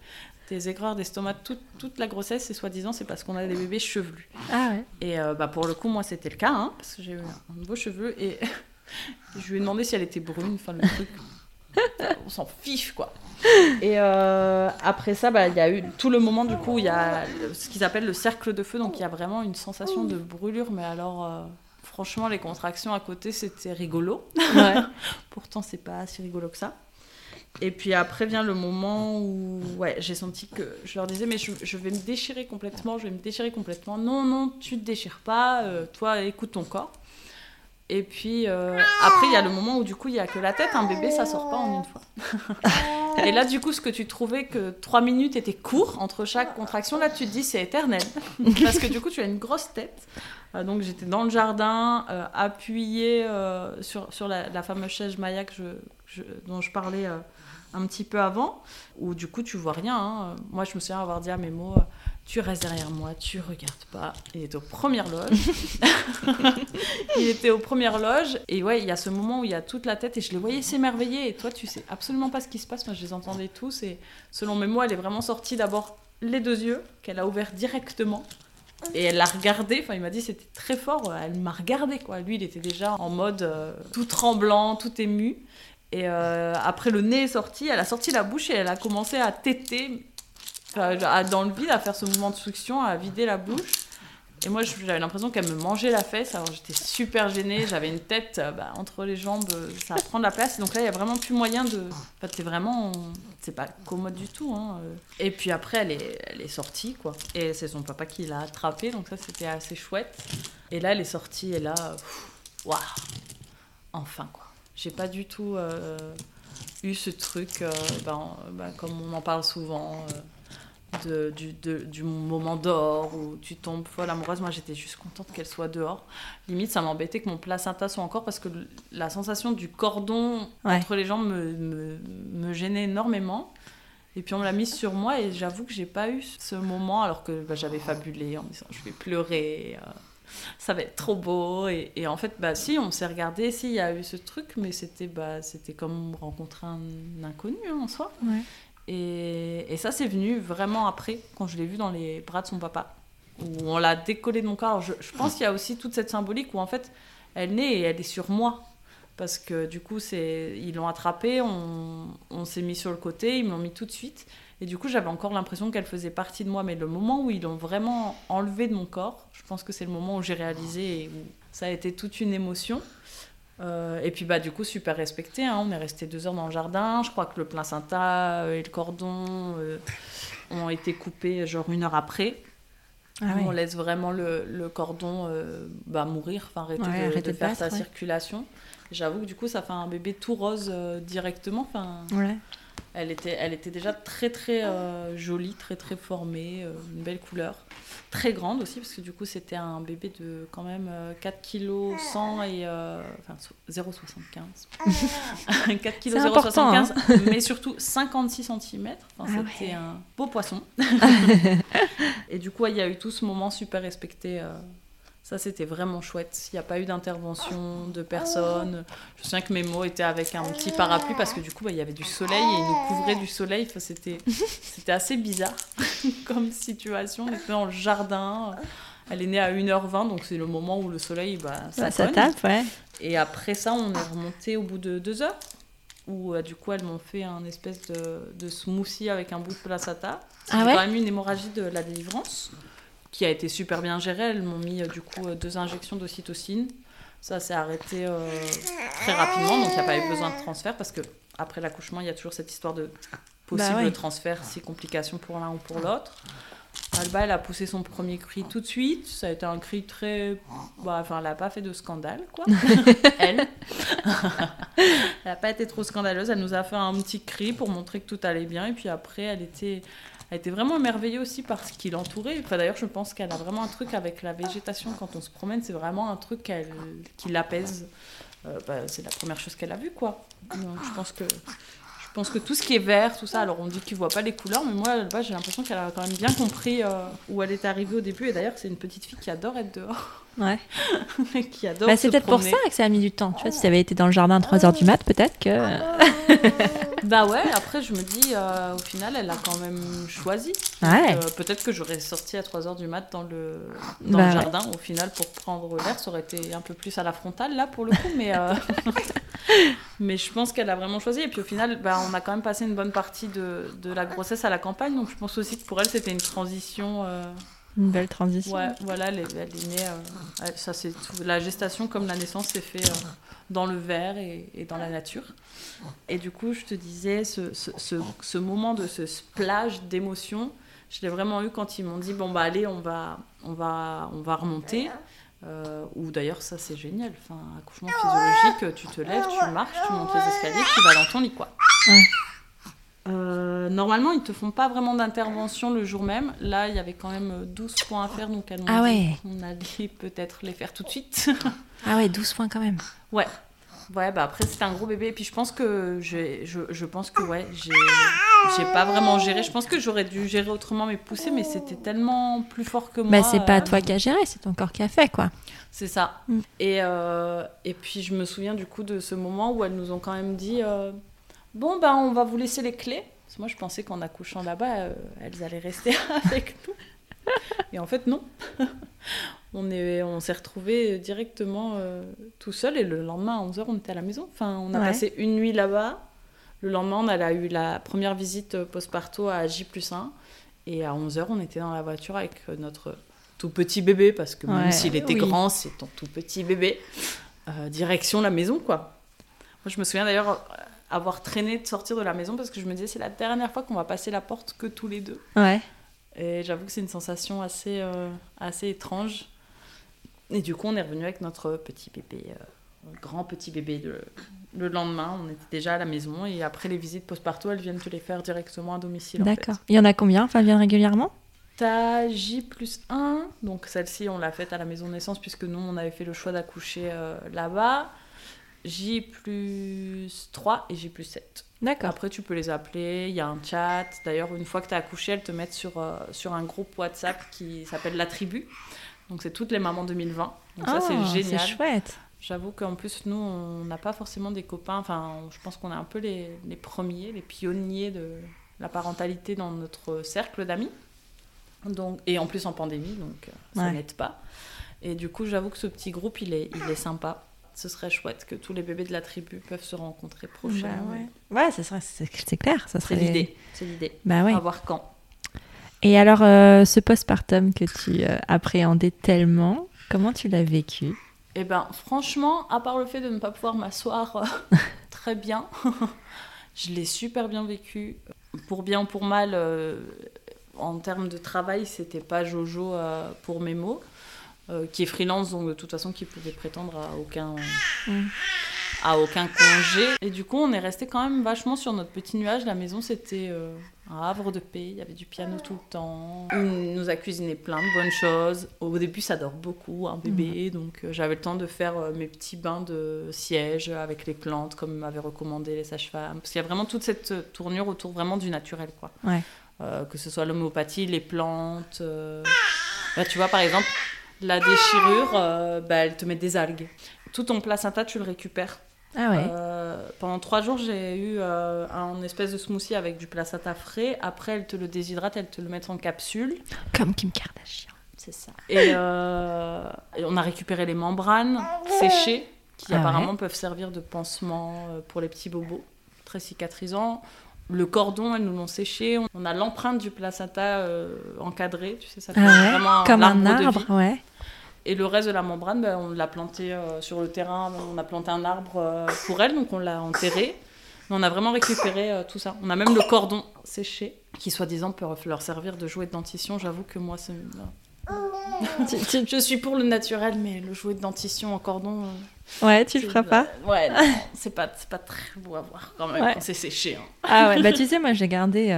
des aigreurs d'estomac toute, toute la grossesse, et soi-disant, c'est parce qu'on a des bébés chevelus. Ah ouais. Et euh, bah, pour le coup, moi, c'était le cas, hein, parce que j'ai eu un beau cheveu. Et je lui ai demandé si elle était brune, enfin, le truc. On s'en fiche, quoi. Et euh, après ça, bah, il y a eu tout le moment, du coup, où il y a ce qu'ils appellent le cercle de feu. Donc, il y a vraiment une sensation de brûlure. Mais alors, euh, franchement, les contractions à côté, c'était rigolo. Ouais. Pourtant, c'est pas si rigolo que ça. Et puis après vient le moment où ouais, j'ai senti que je leur disais mais je, je vais me déchirer complètement, je vais me déchirer complètement. Non, non, tu te déchires pas, euh, toi écoute ton corps. Et puis euh, après il y a le moment où du coup il y a que la tête, un bébé ça sort pas en une fois. Et là du coup ce que tu trouvais que trois minutes était court entre chaque contraction, là tu te dis c'est éternel. Parce que du coup tu as une grosse tête. Euh, donc j'étais dans le jardin, euh, appuyée sur, sur la, la fameuse chaise Maya que je, je- dont je parlais un petit peu avant, où du coup tu vois rien. hein. Moi je me souviens avoir dit à mes mots, tu restes derrière moi, tu regardes pas. Il était aux premières loges. il était aux premières loges. Et ouais, il y a ce moment où il y a toute la tête et je les voyais s'émerveiller. Et toi tu sais absolument pas ce qui se passe. Moi je les entendais tous. Et selon mes mots, elle est vraiment sortie d'abord les deux yeux, qu'elle a ouvert directement. Et elle l'a regardé, enfin il m'a dit c'était très fort, elle m'a regardé quoi. Lui il était déjà en mode euh, tout tremblant, tout ému. Et euh, après le nez est sorti, elle a sorti la bouche et elle a commencé à téter dans le vide, à faire ce mouvement de succion, à vider la bouche. Et moi j'avais l'impression qu'elle me mangeait la fesse, alors j'étais super gênée, j'avais une tête euh, bah, entre les jambes, euh, ça va prendre la place. Donc là il y a vraiment plus moyen de... Enfin c'est vraiment... C'est pas commode du tout. Hein. euh. Et puis après elle est, elle est sortie quoi. Et c'est son papa qui l'a attrapée, donc ça c'était assez chouette. Et là elle est sortie et là... Waouh Enfin quoi. J'ai pas du tout eu ce truc, ben, ben, comme on en parle souvent, de, du, de- du moment dehors où tu tombes folle amoureuse. Moi, j'étais juste contente qu'elle soit dehors. Limite, ça m'embêtait que mon placenta soit encore parce que la sensation du cordon Ouais. entre les jambes me, me, me gênait énormément. Et puis on me l'a mise sur moi et j'avoue que j'ai pas eu ce moment alors que bah, j'avais fabulé en me disant je vais pleurer, euh, ça va être trop beau. Et, et en fait, bah si, on s'est regardé, si, il y a eu ce truc, mais c'était bah, c'était comme rencontrer un inconnu hein, en soi. Ouais. Et, ça, c'est venu vraiment après, quand je l'ai vu dans les bras de son papa, où on l'a décollé de mon corps. Je, pense qu'il y a aussi toute cette symbolique où en fait, elle naît et elle est sur moi. Parce que du coup, c'est, ils l'ont attrapée, on, on s'est mis sur le côté, ils me l'ont mis tout de suite. Et du coup, j'avais encore l'impression qu'elle faisait partie de moi. Mais le moment où ils l'ont vraiment enlevée de mon corps, je pense que c'est le moment où j'ai réalisé et où ça a été toute une émotion. Euh, et puis bah du coup super respecté. Hein. On est resté deux heures dans le jardin. Je crois que le placenta et le cordon ont été coupés genre une heure après. Ah On laisse vraiment le, le cordon euh, bah, mourir, enfin arrêter de, faire sa circulation. J'avoue que du coup, ça fait un bébé tout rose euh, directement. Enfin, elle, était, elle était déjà très très euh, jolie, très très formée, une belle couleur très grande aussi, parce que du coup, c'était un bébé de quand même 4 kg 100 et. Euh, enfin, 0,75. 4 kg 0,75, mais surtout 56 cm. Enfin, ah c'était un beau poisson. et du coup, il y a eu tout ce moment super respecté. Ça, c'était vraiment chouette. Il n'y a pas eu d'intervention de personne. Je sais que mes mots étaient avec un petit parapluie parce que du coup, bah, il y avait du soleil et ils nous couvraient du soleil. Enfin, c'était, c'était assez bizarre comme situation. On était dans le jardin. Elle est née à 1h20, donc c'est le moment où le soleil, bah, ça, ça tape. Ouais. Et après ça, on est remonté au bout de 2 heures où euh, du coup elles m'ont fait un espèce de, de smoothie avec un bout de placenta. Ah ouais quand même eu une hémorragie de la délivrance qui a été super bien gérée. Elles m'ont mis euh, du coup euh, deux injections d'ocytocine. Ça s'est arrêté euh, très rapidement, donc il n'y a pas eu besoin de transfert parce que après l'accouchement, il y a toujours cette histoire de possible bah transfert, si complications pour l'un ou pour l'autre. Alba, elle a poussé son premier cri tout de suite. Ça a été un cri très. Bah, enfin, elle n'a pas fait de scandale, quoi. elle. elle n'a pas été trop scandaleuse. Elle nous a fait un petit cri pour montrer que tout allait bien. Et puis après, elle était elle était vraiment émerveillée aussi par ce qui l'entourait. Enfin, D'ailleurs, je pense qu'elle a vraiment un truc avec la végétation quand on se promène, c'est vraiment un truc qui l'apaise. Euh, bah, c'est la première chose qu'elle a vue, quoi. Je pense que pense que tout ce qui est vert, tout ça, alors on dit qu'il voit pas les couleurs, mais moi, j'ai l'impression qu'elle a quand même bien compris euh, où elle est arrivée au début. Et d'ailleurs, c'est une petite fille qui adore être dehors. Ouais. qui adore bah, C'est peut-être pour ça que ça a mis du temps. Tu vois, si ça avait été dans le jardin à 3h du mat, peut-être que... bah ouais, après, je me dis, euh, au final, elle a quand même choisi. Ouais. Euh, peut-être que j'aurais sorti à 3h du mat dans le, dans le bah jardin, au final, pour prendre l'air. Ça aurait été un peu plus à la frontale, là, pour le coup, mais... mais je pense qu'elle a vraiment choisi. Et puis au final, bah, on a quand même passé une bonne partie de, de, la grossesse à la campagne. Donc je pense aussi que pour elle, c'était une transition. Euh, une belle transition. Ouais, voilà, elle est, elle est née. Euh, ça, c'est La gestation, comme la naissance, s'est fait euh, dans le verre et, et, dans la nature. Et du coup, je te disais, ce, ce, ce, moment de ce splash d'émotion, je l'ai vraiment eu quand ils m'ont dit bon, bah allez, on va, on va, on va remonter. Euh, ou d'ailleurs, ça c'est génial. Enfin, accouchement physiologique, tu te lèves, tu marches, tu montes les escaliers, tu vas dans ton lit, quoi. Euh, normalement, ils te font pas vraiment d'intervention le jour même. Là, il y avait quand même 12 points à faire, donc ah ouais. on allait peut-être les faire tout de suite. ah ouais, 12 points quand même. Ouais, Ouais, bah après, c'était un gros bébé. Et puis, je pense que, je, je pense que ouais, j'ai pas vraiment géré. Je pense que j'aurais dû gérer autrement mes poussées, mais c'était tellement plus fort que bah, moi. Bah, c'est pas toi qui as géré, c'est ton corps qui a fait, quoi. C'est ça. Mm. Et, euh, et puis, je me souviens du coup de ce moment où elles nous ont quand même dit euh, Bon, ben, on va vous laisser les clés. Parce que moi, je pensais qu'en accouchant là-bas, euh, elles allaient rester avec nous. Et en fait, non on est on s'est retrouvés directement euh, tout seul et le lendemain à 11h on était à la maison. Enfin on a passé une nuit là-bas. Le lendemain on a eu la première visite post-parto à J plus 1 et à 11h on était dans la voiture avec notre tout petit bébé parce que même s'il était grand c'est ton tout petit bébé. Euh, direction la maison quoi. Moi je me souviens d'ailleurs avoir traîné de sortir de la maison parce que je me disais c'est la dernière fois qu'on va passer la porte que tous les deux. Ouais. Et j'avoue que c'est une sensation assez, euh, assez étrange et du coup, on est revenu avec notre petit bébé, euh, grand petit bébé le, lendemain. On était déjà à la maison et après les visites post-parto, elles viennent te les faire directement à domicile. D'accord. Il y en a combien Enfin, elles viennent régulièrement? T'as J plus 1, donc celle-ci on l'a faite à la maison de naissance puisque nous on avait fait le choix d'accoucher euh, là-bas. J plus 3 et J plus 7. D'accord. Après tu peux les appeler, il y a un chat. D'ailleurs une fois que tu as accouché, elles te mettent sur, euh, sur un groupe WhatsApp qui s'appelle La Tribu. Donc c'est toutes les mamans 2020. Donc ça c'est oh, génial. C'est chouette. J'avoue qu'en plus nous on n'a pas forcément des copains. Enfin je pense qu'on est un peu les, les, premiers, les pionniers de la parentalité dans notre cercle d'amis. Donc et en plus en pandémie donc euh, ça n'aide pas. Et du coup j'avoue que ce petit groupe il est il est sympa. Ce serait chouette que tous les bébés de la tribu peuvent se rencontrer prochainement. Bah ouais, ouais c'est clair. Ça serait... C'est l'idée. C'est l'idée. Bah ouais. À voir quand. Et alors, euh, ce postpartum que tu euh, appréhendais tellement, comment tu l'as vécu? Eh ben, franchement, à part le fait de ne pas pouvoir m'asseoir euh, très bien, je l'ai super bien vécu. Pour bien ou pour mal, en termes de travail, c'était pas Jojo pour mes mots, qui est freelance, donc de toute façon, qui pouvait prétendre à aucun, Mm. À aucun congé. Et du coup, on est resté quand même vachement sur notre petit nuage. La maison, c'était euh, un havre de paix. Il y avait du piano tout le temps. On nous a cuisiné plein de bonnes choses. Au début, ça dort beaucoup, un bébé. Donc, euh, j'avais le temps de faire euh, mes petits bains de siège avec les plantes, comme m'avaient recommandé les sages-femmes. Parce qu'il y a vraiment toute cette tournure autour vraiment du naturel, quoi. Ouais. Que ce soit l'homéopathie, les plantes. Là, tu vois, par exemple, la déchirure, bah, elle te met des algues. Tout ton placenta, tu le récupères. Ah ouais. Euh, pendant trois jours, j'ai eu euh, un espèce de smoothie avec du placenta frais. Après, elle te le déshydrate, elle te le met en capsule. Comme Kim Kardashian. C'est ça. Et, euh, et on a récupéré les membranes séchées qui Ah ouais. apparemment peuvent servir de pansement euh, pour les petits bobos, très cicatrisant. Le cordon, elles nous l'ont séché. On a l'empreinte du placenta euh, encadrée, tu sais, ça fait Ah ouais. vraiment Comme un arbre, vie. ouais. Et le reste de la membrane, ben, on l'a planté euh, sur le terrain. On a planté un arbre euh, pour elle, donc on l'a enterré. Mais on a vraiment récupéré euh, tout ça. On a même le cordon séché, qui soi-disant peut leur servir de jouet de dentition. J'avoue que moi, c'est... Tu- Je suis pour le naturel, mais le jouet de dentition en cordon. Ouais, tu le feras pas Ouais, c'est pas, pas très beau à voir quand même Ouais. quand c'est séché. hein. Ah ouais, bah tu sais, moi j'ai gardé,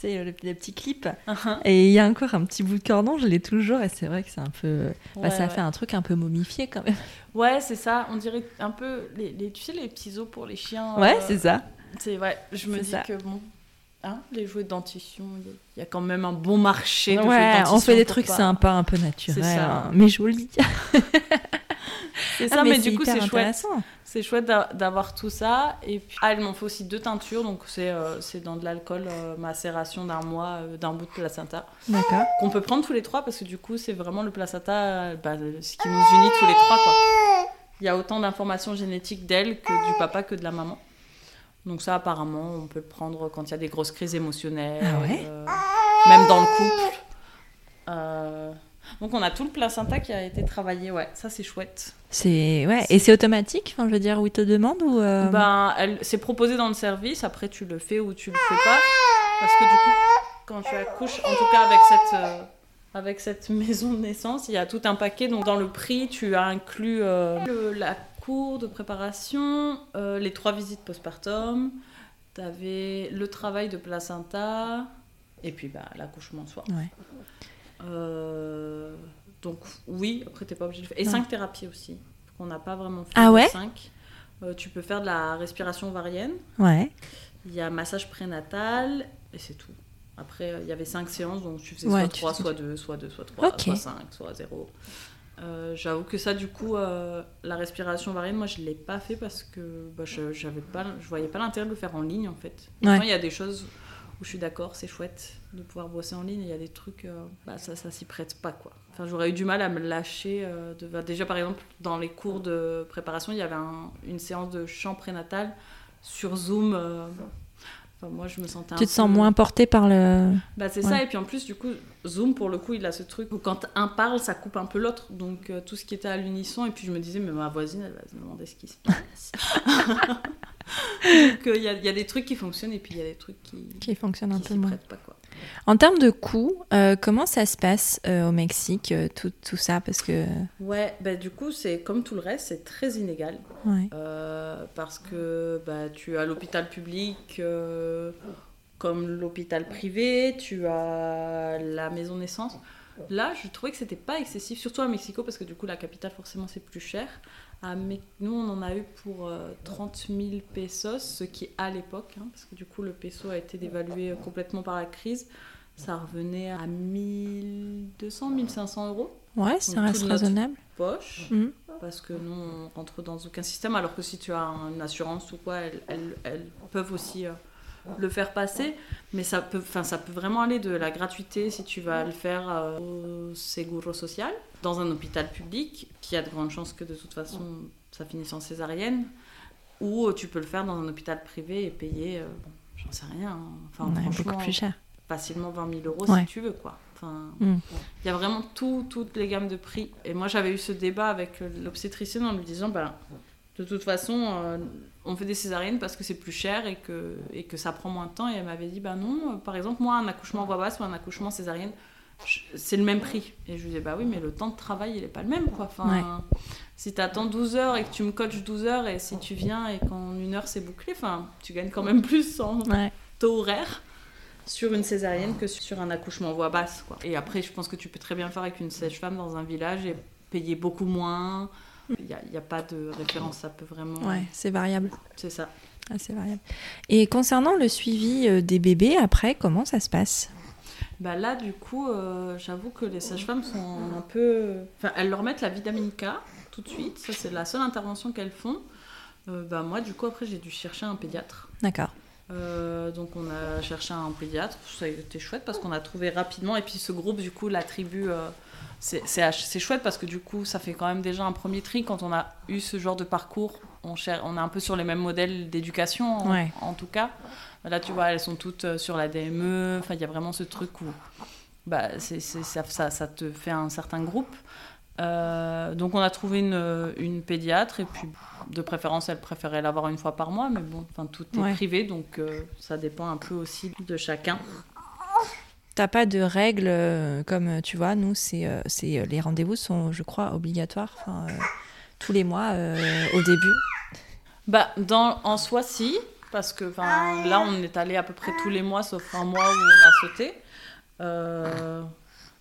sais, le- les petits clips. Uh-huh. Et il y a encore un petit bout de cordon, je l'ai toujours. Et c'est vrai que c'est un peu. bah, Ouais, ça ouais. fait un truc un peu momifié quand même. Ouais, c'est ça. On dirait un peu, les, les- tu sais, les petits os pour les chiens. Ouais, euh, c'est ça. C'est ouais, je me dis ça. que bon, hein, les jouets de dentition, il y a- quand même un bon marché de jouets de Ouais, dentition. on fait des trucs pas- sympas, un peu naturels, hein, mais jolis. C'est Ah, ça, mais, du coup, c'est chouette. C'est chouette d'a- d'avoir tout ça. Et puis, ah, il m'en faut aussi deux teintures. Donc, c'est euh, c'est dans de l'alcool, euh, macération d'un mois euh, d'un bout de placenta. D'accord. Qu'on peut prendre tous les trois parce que du coup, c'est vraiment le placenta, bah, ce qui nous unit tous les trois. Quoi. Il y a autant d'informations génétiques d'elle que du papa que de la maman. Donc ça, apparemment, on peut le prendre quand il y a des grosses crises émotionnelles, Ah ouais? même dans le couple. Donc on a tout le placenta qui a été travaillé, ouais, ça c'est chouette. C'est ouais, et c'est automatique. Enfin, je veux dire, où ils te demandent ou. euh, Ben, elle, c'est proposé dans le service, après tu le fais ou tu le fais pas. Parce que du coup, quand tu accouches, en tout cas avec cette, euh, avec cette maison de naissance, il y a tout un paquet. Donc dans le prix, tu as inclus euh, le- la cour de préparation, les trois visites postpartum, tu avais le travail de placenta, et puis bah, l'accouchement en soi. Ouais. Euh, donc oui, après t'es pas obligé de le faire. Et Non. cinq thérapies aussi, qu'on n'a pas vraiment fait. Ah ouais cinq. Euh, tu peux faire de la respiration ovarienne, Ouais. il y a massage prénatal, et c'est tout. Après, euh, il y avait cinq séances, donc tu faisais Ouais, soit tu 3, faisais- soit 2, soit 2, soit 3, Ok. soit 5, soit 0. Euh, J'avoue que ça, du coup, euh, la respiration ovarienne, moi, je ne l'ai pas fait parce que bah, je je voyais pas l'intérêt de le faire en ligne, en fait. Ouais. Pourtant, il y a des choses où je suis d'accord, c'est chouette de pouvoir bosser en ligne. Il y a des trucs, euh, bah, ça, ça s'y prête pas, quoi. Enfin, j'aurais eu du mal à me lâcher. euh, de... bah, déjà, par exemple, dans les cours de préparation, il y avait un- une séance de chant prénatal sur Zoom. euh, Enfin, moi, je me sentais un Tu te sens moins porté par le. bah c'est Ouais. ça, et puis en plus, du coup, Zoom, pour le coup, il a ce truc où quand un parle, ça coupe un peu l'autre. Donc tout ce qui était à l'unisson, et puis je me disais, mais ma voisine, elle va se demander ce qui se passe. donc il y, a, il y a des trucs qui fonctionnent, et puis il y a des trucs qui, qui fonctionne un qui peu s'y moins. pas. Quoi. En termes de coûts, euh, comment ça se passe euh, au Mexique, euh, tout, tout ça? Parce que. Ouais, bah du coup, c'est comme tout le reste, c'est très inégal. Ouais. Parce que bah, tu as l'hôpital public comme l'hôpital privé, tu as la maison naissance. Là, je trouvais que c'était pas excessif, surtout à Mexico, parce que du coup, la capitale, forcément, c'est plus cher. Me- Nous, on en a eu pour euh, 30 000 pesos, ce qui, à l'époque, hein, parce que du coup, le peso a été dévalué euh, complètement par la crise, ça revenait à 1200, 1500 euros Ouais, ça Donc, reste raisonnable. poche Mhm. parce que nous on rentre dans aucun système alors que si tu as une assurance ou quoi elles, elles- elles peuvent aussi euh, le faire passer mais ça peut ça peut vraiment aller de la gratuité si tu vas le faire euh, au Seguro Social dans un hôpital public qui a de grandes chances que de toute façon ça finisse en césarienne ou euh, tu peux le faire dans un hôpital privé et payer euh, j'en sais rien hein. enfin Ouais, beaucoup plus cher. facilement 20 000 euros Ouais. si tu veux, quoi. Enfin, Mm. il y a vraiment tout, toutes les gammes de prix. Et moi, j'avais eu ce débat avec l'obstétricienne en lui disant, ben, de toute façon, euh, on fait des césariennes parce que c'est plus cher et que, et que ça prend moins de temps. Et elle m'avait dit, ben non, euh, par exemple, moi, un accouchement voix basse ou un accouchement césarienne, c'est le même prix. Et je lui disais, bah oui, mais le temps de travail, il est pas le même, quoi. Enfin, Ouais. si tu attends 12 heures et que tu me coaches 12 heures et si tu viens et qu'en une heure c'est bouclé, enfin, tu gagnes quand même plus en Ouais. taux horaire sur une césarienne que sur un accouchement voix basse. Quoi. Et après, je pense que tu peux très bien faire avec une sage-femme dans un village et payer beaucoup moins. Il n'y a, pas de référence, ça peut vraiment... Ouais, c'est variable. C'est ça. Ah, c'est variable. Et concernant le suivi euh, des bébés après, comment ça se passe? Bah là, du coup, euh, j'avoue que les sages-femmes sont un peu... Enfin, elles leur mettent la vitamine K tout de suite. Ça, c'est la seule intervention qu'elles font. Euh, bah moi, du coup, après, j'ai dû chercher un pédiatre. D'accord. Euh, donc on a cherché un pédiatre, ça a été chouette parce qu'on a trouvé rapidement. Et puis ce groupe, du coup, la tribu, euh, c'est chouette parce que du coup, ça fait quand même déjà un premier tri quand on a eu ce genre de parcours. On, cher- on est un peu sur les mêmes modèles d'éducation, en, Ouais. en tout cas. Là, tu vois, elles sont toutes euh, sur la DME. Enfin, il y a vraiment ce truc où bah, ça, ça, ça te fait un certain groupe. Euh, donc on a trouvé une, une pédiatre et puis de préférence elle préférait l'avoir une fois par mois mais bon enfin tout est Ouais. privé donc euh, ça dépend un peu aussi de chacun. T'as pas de règles euh, comme euh, tu vois, nous, c'est, euh, c'est les rendez-vous sont, je crois, obligatoires enfin, euh, tous les mois euh, au début. Bah dans en soi si parce que enfin là on est allé à peu près tous les mois sauf un mois où on a sauté. Euh,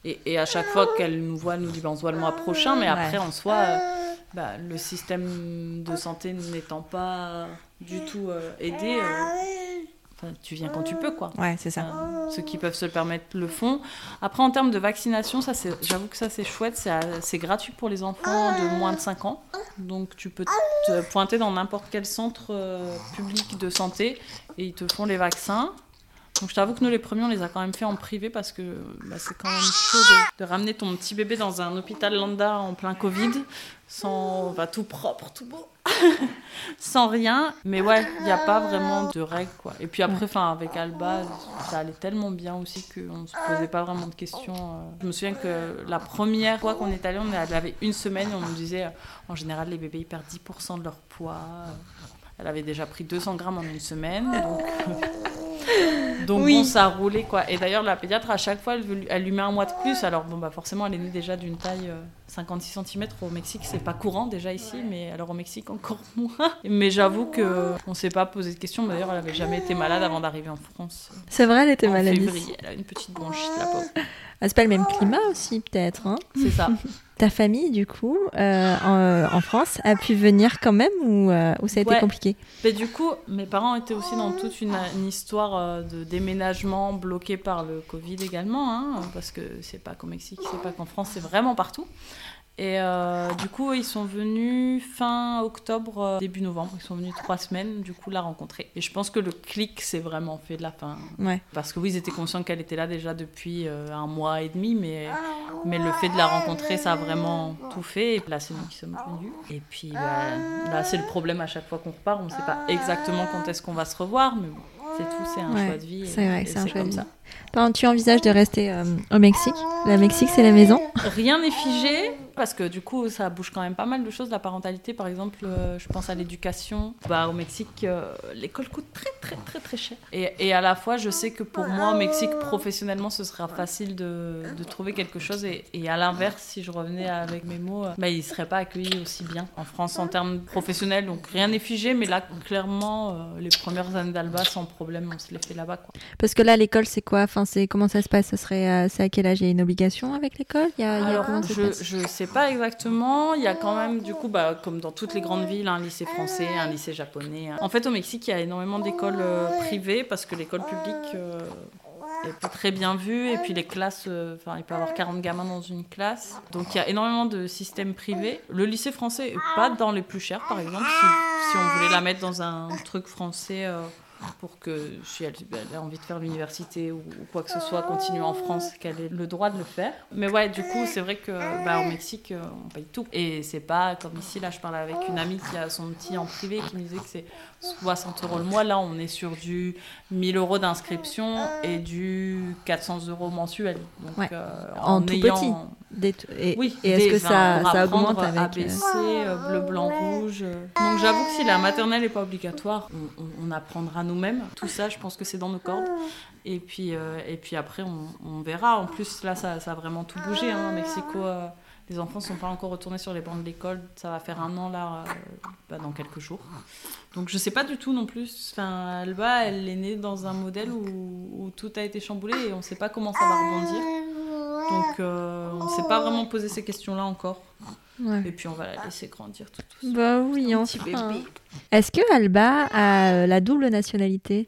et, et à chaque fois qu'elle nous voit, elle nous dit bah, on se voit le mois prochain, mais après Ouais. en soi, euh, bah, le système de santé n'étant pas du tout euh, aidé, euh, enfin, tu viens quand tu peux quoi. Ouais, c'est ça. Euh, ceux qui peuvent se le permettre le font. Après, en termes de vaccination, ça, c'est, j'avoue que ça, c'est chouette. C'est, c'est gratuit pour les enfants de moins de 5 ans. Donc, tu peux te pointer dans n'importe quel centre euh, public de santé et ils te font les vaccins. Donc, je t'avoue que nous, les premiers, on les a quand même fait en privé parce que bah, c'est quand même chaud de, ramener ton petit bébé dans un hôpital lambda en plein Covid, sans bah, tout propre, tout beau sans rien. Mais ouais, il n'y a pas vraiment de règles, quoi. Et puis après, enfin, avec Alba, ça allait tellement bien aussi qu'on ne se posait pas vraiment de questions. euh. Je me souviens que la première fois qu'on est allé, on avait une semaine et on nous disait, en général, les bébés, ils perdent 10% de leur poids. Elle avait déjà pris 200 grammes en une semaine, donc... Donc Oui. bon, ça a roulé quoi. Et d'ailleurs, la pédiatre, à chaque fois, elle, veut lui- elle lui met un mois de plus. Alors bon, bah forcément, elle est née déjà d'une taille euh, 56 cm. Au Mexique, c'est pas courant déjà ici, mais alors au Mexique, encore moins. Mais j'avoue que on s'est pas posé de questions. D'ailleurs, elle avait jamais été malade avant d'arriver en France. C'est vrai, elle était en malade. février, elle a une petite bronchite, la pauvre. Ah, c'est pas le même climat aussi, peut-être. hein C'est ça. Ta famille, du coup, euh, en, en France, a pu venir quand même ou, euh, ou ça a été Ouais. compliqué Mais du coup, mes parents étaient aussi dans toute une, une histoire euh, de déménagement bloqué par le Covid également, hein, parce que c'est pas qu'au Mexique, c'est pas qu'en France, c'est vraiment partout. Et euh, du coup, ils sont venus fin octobre, euh, début novembre. Ils sont venus trois semaines, du coup, la rencontrer. Et je pense que le clic s'est vraiment fait de la fin. Ouais. Parce que oui, ils étaient conscients qu'elle était là déjà depuis euh, un mois et demi, mais, mais le fait de la rencontrer, ça a vraiment tout fait. Et là, c'est nous qui sommes venus. Et puis bah, là, c'est le problème à chaque fois qu'on repart. On ne sait pas exactement quand est-ce qu'on va se revoir, mais bon, c'est tout, c'est un Ouais, choix de vie. c'est vrai c'est un choix comme de ça. vie. Attends, tu envisages de rester euh, au Mexique? Le Mexique, c'est la maison? Rien n'est figé parce que du coup ça bouge quand même pas mal de choses. La parentalité par exemple, euh, je pense à l'éducation. Bah, au Mexique, euh, l'école coûte très très très très cher. Et, et à la fois je sais que pour moi au Mexique professionnellement ce sera facile de, de trouver quelque chose et, et à l'inverse si je revenais avec mes mots, euh, bah, ils seraient pas accueillis aussi bien en France en termes professionnels. Donc rien n'est figé mais là clairement euh, les premières années d'Alba sans problème on se les fait là-bas quoi. Parce que là, l'école, c'est quoi? Enfin, c'est Comment ça se passe? Ça serait, C'est à quel âge? Il y a une obligation avec l'école? Il y a, il y a Alors, comment je, je sais pas exactement. Il y a quand même, du coup, bah, comme dans toutes les grandes villes, un lycée français, un lycée japonais. En fait, au Mexique, il y a énormément d'écoles euh, privées parce que l'école publique euh, est pas très bien vue. Et puis les classes, euh, enfin, il peut y avoir 40 gamins dans une classe. Donc il y a énormément de systèmes privés. Le lycée français pas dans les plus chers, par exemple. Si, si on voulait la mettre dans un truc français. euh, pour que si elle, elle a envie de faire l'université ou, ou quoi que ce soit, continuer en France, qu'elle ait le droit de le faire. Mais ouais, du coup, c'est vrai que bah, au Mexique, euh, on paye tout. Et c'est pas comme ici, là, je parlais avec une amie qui a son petit en privé qui me disait que c'est 60 euros le mois. Là, on est sur du 1000 euros d'inscription et du 400 euros mensuel. Donc, Ouais. euh, En tout ayant- petit. Des t- Et, oui, et est-ce des- que ça, ça augmente avec. euh, ABC, euh, bleu, blanc, rouge. euh. Donc j'avoue que si la maternelle n'est pas obligatoire, on, on- on apprendra nous-mêmes. Tout ça, je pense que c'est dans nos cordes. Et puis, euh, et puis après, on, on verra. En plus, là, ça, ça a vraiment tout bougé. Hein. Mexico, euh, les enfants ne sont pas encore retournés sur les bancs de l'école. Ça va faire un an, là, euh, bah, dans quelques jours. Donc je sais pas du tout non plus. Enfin, Alba, elle est née dans un modèle où, où tout a été chamboulé et on ne sait pas comment ça va rebondir. Donc euh, on ne s'est pas vraiment posé ces questions-là encore. ouais. Et puis on va la laisser grandir tout doucement. Bah oui, enfin. Est-ce que Alba a euh, la double nationalité?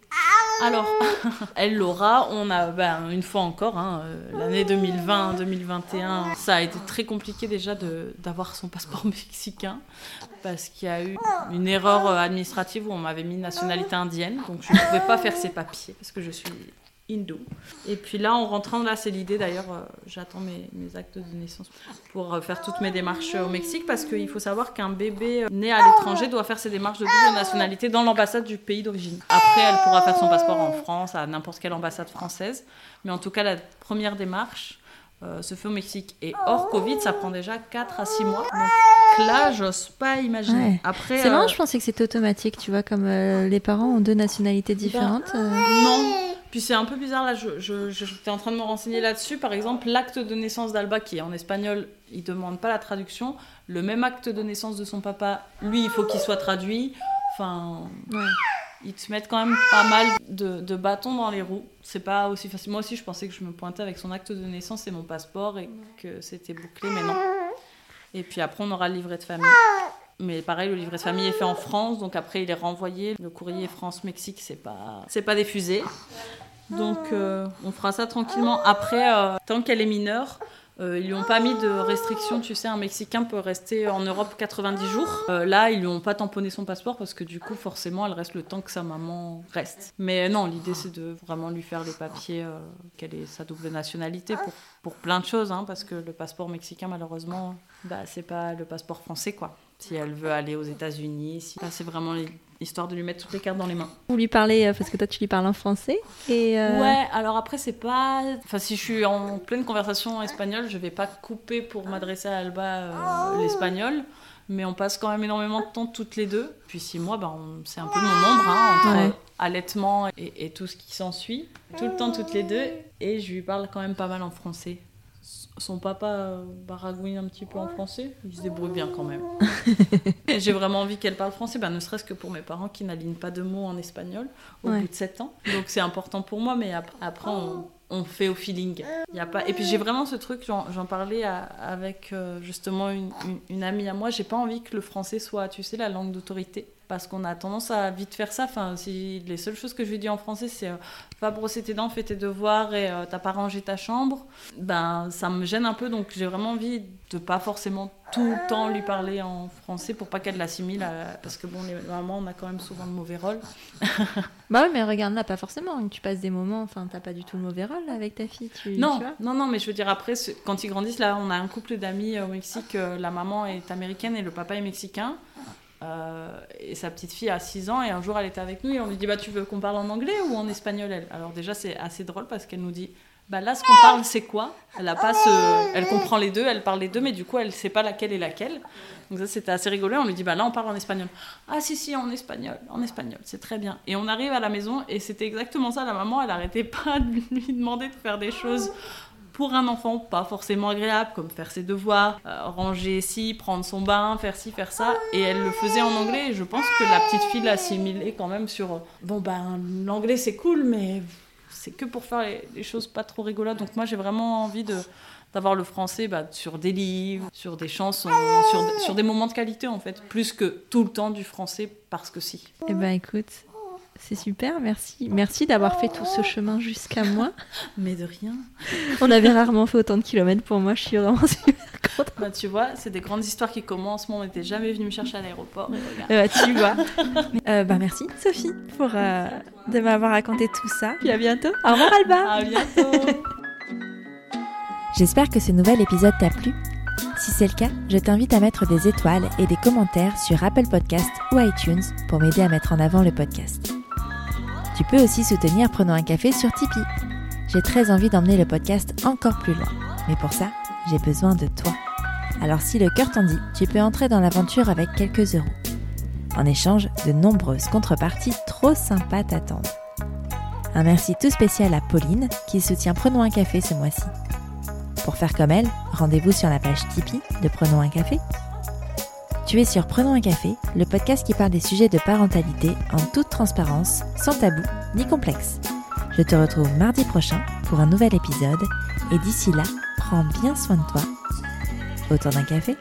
Alors, elle l'aura. On a ben, une fois encore, hein, euh, l'année 2020-2021, ça a été très compliqué déjà d'avoir son passeport mexicain parce qu'il y a eu une erreur euh, administrative où on m'avait mis nationalité indienne. Donc je ne pouvais pas faire ces papiers parce que je suis hindou. Et puis là, en rentrant, là, c'est l'idée d'ailleurs, euh, j'attends mes, mes actes de naissance pour euh, faire toutes mes démarches euh, au Mexique parce qu'il faut savoir qu'un bébé né à l'étranger doit faire ses démarches de double nationalité dans l'ambassade du pays d'origine. Après, elle pourra faire son passeport en France, à n'importe quelle ambassade française. Mais en tout cas, la première démarche euh, se fait au Mexique. Et hors Covid, ça prend déjà 4 à 6 mois. Donc là, j'ose pas imaginer. Ouais. Après, C'est marrant, je pensais que c'était automatique, tu vois, comme les parents ont deux nationalités différentes. euh. Non. Puis c'est un peu bizarre là, je, je- je- j'étais en train de me renseigner là-dessus. Par exemple, l'acte de naissance d'Alba qui est en espagnol, il demande pas la traduction. Le même acte de naissance de son papa, lui, il faut qu'il soit traduit. Enfin, Ouais. ils te mettent quand même pas mal de, de bâtons dans les roues. C'est pas aussi facile. Moi aussi, je pensais que je me pointais avec son acte de naissance et mon passeport et que c'était bouclé, mais non. Et puis après, on aura le livret de famille. Mais pareil, le livret de famille est fait en France, donc après, il est renvoyé. Le courrier France-Mexique, c'est pas, c'est pas diffusé. Donc, euh, on fera ça tranquillement. Après, euh, tant qu'elle est mineure, euh, ils lui ont pas mis de restriction. Tu sais, un Mexicain peut rester en Europe 90 jours. Là, ils lui ont pas tamponné son passeport parce que du coup, forcément, elle reste le temps que sa maman reste. Mais non, l'idée, c'est de vraiment lui faire les papiers, qu'elle ait sa double nationalité pour, pour plein de choses, hein, parce que le passeport mexicain, malheureusement, bah, c'est pas le passeport français, quoi. Si elle veut aller aux États-Unis, si... c'est vraiment l'histoire de lui mettre toutes les cartes dans les mains. Vous lui parlez, euh, parce que toi tu lui parles en français. Et, euh, Ouais, alors après, c'est pas. Enfin, si je suis en pleine conversation en espagnol, je vais pas couper pour m'adresser à Alba euh, l'espagnol. Mais on passe quand même énormément de temps toutes les deux. Puis six mois, ben, on- c'est un peu mon ombre, hein, entre Ouais. allaitement et, et tout ce qui s'ensuit. Tout le temps toutes les deux. Et je lui parle quand même pas mal en français. Son papa euh, baragouine un petit peu en français. Il se débrouille bien quand même. J'ai vraiment envie qu'elle parle français, ben, ne serait-ce que pour mes parents qui n'alignent pas de mots en espagnol au Ouais. bout de 7 ans. Donc c'est important pour moi, mais ap- après on, on fait au feeling. Il Y a pas... Et puis j'ai vraiment ce truc, j'en j'en parlais à- avec euh, justement une, une- une amie à moi, j'ai pas envie que le français soit, tu sais, la langue d'autorité. Parce qu'on a tendance à vite faire ça. Enfin, si les seules choses que je lui dis en français, c'est euh, va brosser tes dents, fais tes devoirs et euh, t'as pas rangé ta chambre, ben ça me gêne un peu. Donc j'ai vraiment envie de pas forcément tout le temps lui parler en français pour pas qu'elle l'assimile. à- Parce que bon, les mamans, on a quand même souvent de mauvais rôles. Bah oui, mais regarde là, pas forcément. Tu passes des moments, enfin, t'as pas du tout le mauvais rôle avec ta fille. Tu, Non, tu vois non, non, mais je veux dire, après, quand ils grandissent, là, on a un couple d'amis au Mexique, euh, la maman est américaine et le papa est mexicain. Euh, et sa petite fille a 6 ans et un jour elle était avec nous et on lui dit bah tu veux qu'on parle en anglais ou en espagnol elle? Alors déjà c'est assez drôle parce qu'elle nous dit bah là ce qu'on parle c'est quoi? Elle a pas elle comprend les deux elle parle les deux mais du coup elle sait pas laquelle est laquelle. Donc ça c'était assez rigolo on lui dit bah là on parle en espagnol. Ah si si en espagnol en espagnol c'est très bien. Et on arrive à la maison et c'était exactement ça. La maman elle arrêtait pas de lui demander de faire des choses pour un enfant pas forcément agréable, comme faire ses devoirs, euh, ranger ci, prendre son bain, faire ci, faire ça. Et elle le faisait en anglais. Et je pense que la petite fille l'assimilait quand même sur euh, bon ben l'anglais c'est cool, mais c'est que pour faire les, choses pas trop rigolotes. Donc moi j'ai vraiment envie de d'avoir le français bah, sur des livres, sur des chansons, sur, sur des moments de qualité en fait, plus que tout le temps du français parce que si. Eh ben écoute, c'est super, merci. Merci d'avoir fait tout ce chemin jusqu'à moi. Mais de rien. On avait rarement fait autant de kilomètres pour moi, je suis vraiment super Bah, tu vois, c'est des grandes histoires qui commencent. Moi, on n'était jamais venu me chercher à l'aéroport. Euh, tu vois. Euh, bah, merci, Sophie, pour euh, de m'avoir raconté tout ça. Puis à bientôt. Au revoir, Alba. À bientôt. J'espère que ce nouvel épisode t'a plu. Si c'est le cas, je t'invite à mettre des étoiles et des commentaires sur Apple Podcast ou iTunes pour m'aider à mettre en avant le podcast. Tu peux aussi soutenir Prenons un café sur Tipeee. J'ai très envie d'emmener le podcast encore plus loin. Mais pour ça, j'ai besoin de toi. Alors si le cœur t'en dit, tu peux entrer dans l'aventure avec quelques euros. En échange, de nombreuses contreparties trop sympas t'attendent. Un merci tout spécial à Pauline qui soutient Prenons un café ce mois-ci. Pour faire comme elle, rendez-vous sur la page Tipeee de Prenons un café. Tu es sur Prenons un café, le podcast qui parle des sujets de parentalité en toute transparence, sans tabou ni complexe. Je te retrouve mardi prochain pour un nouvel épisode et d'ici là, prends bien soin de toi. Autour d'un café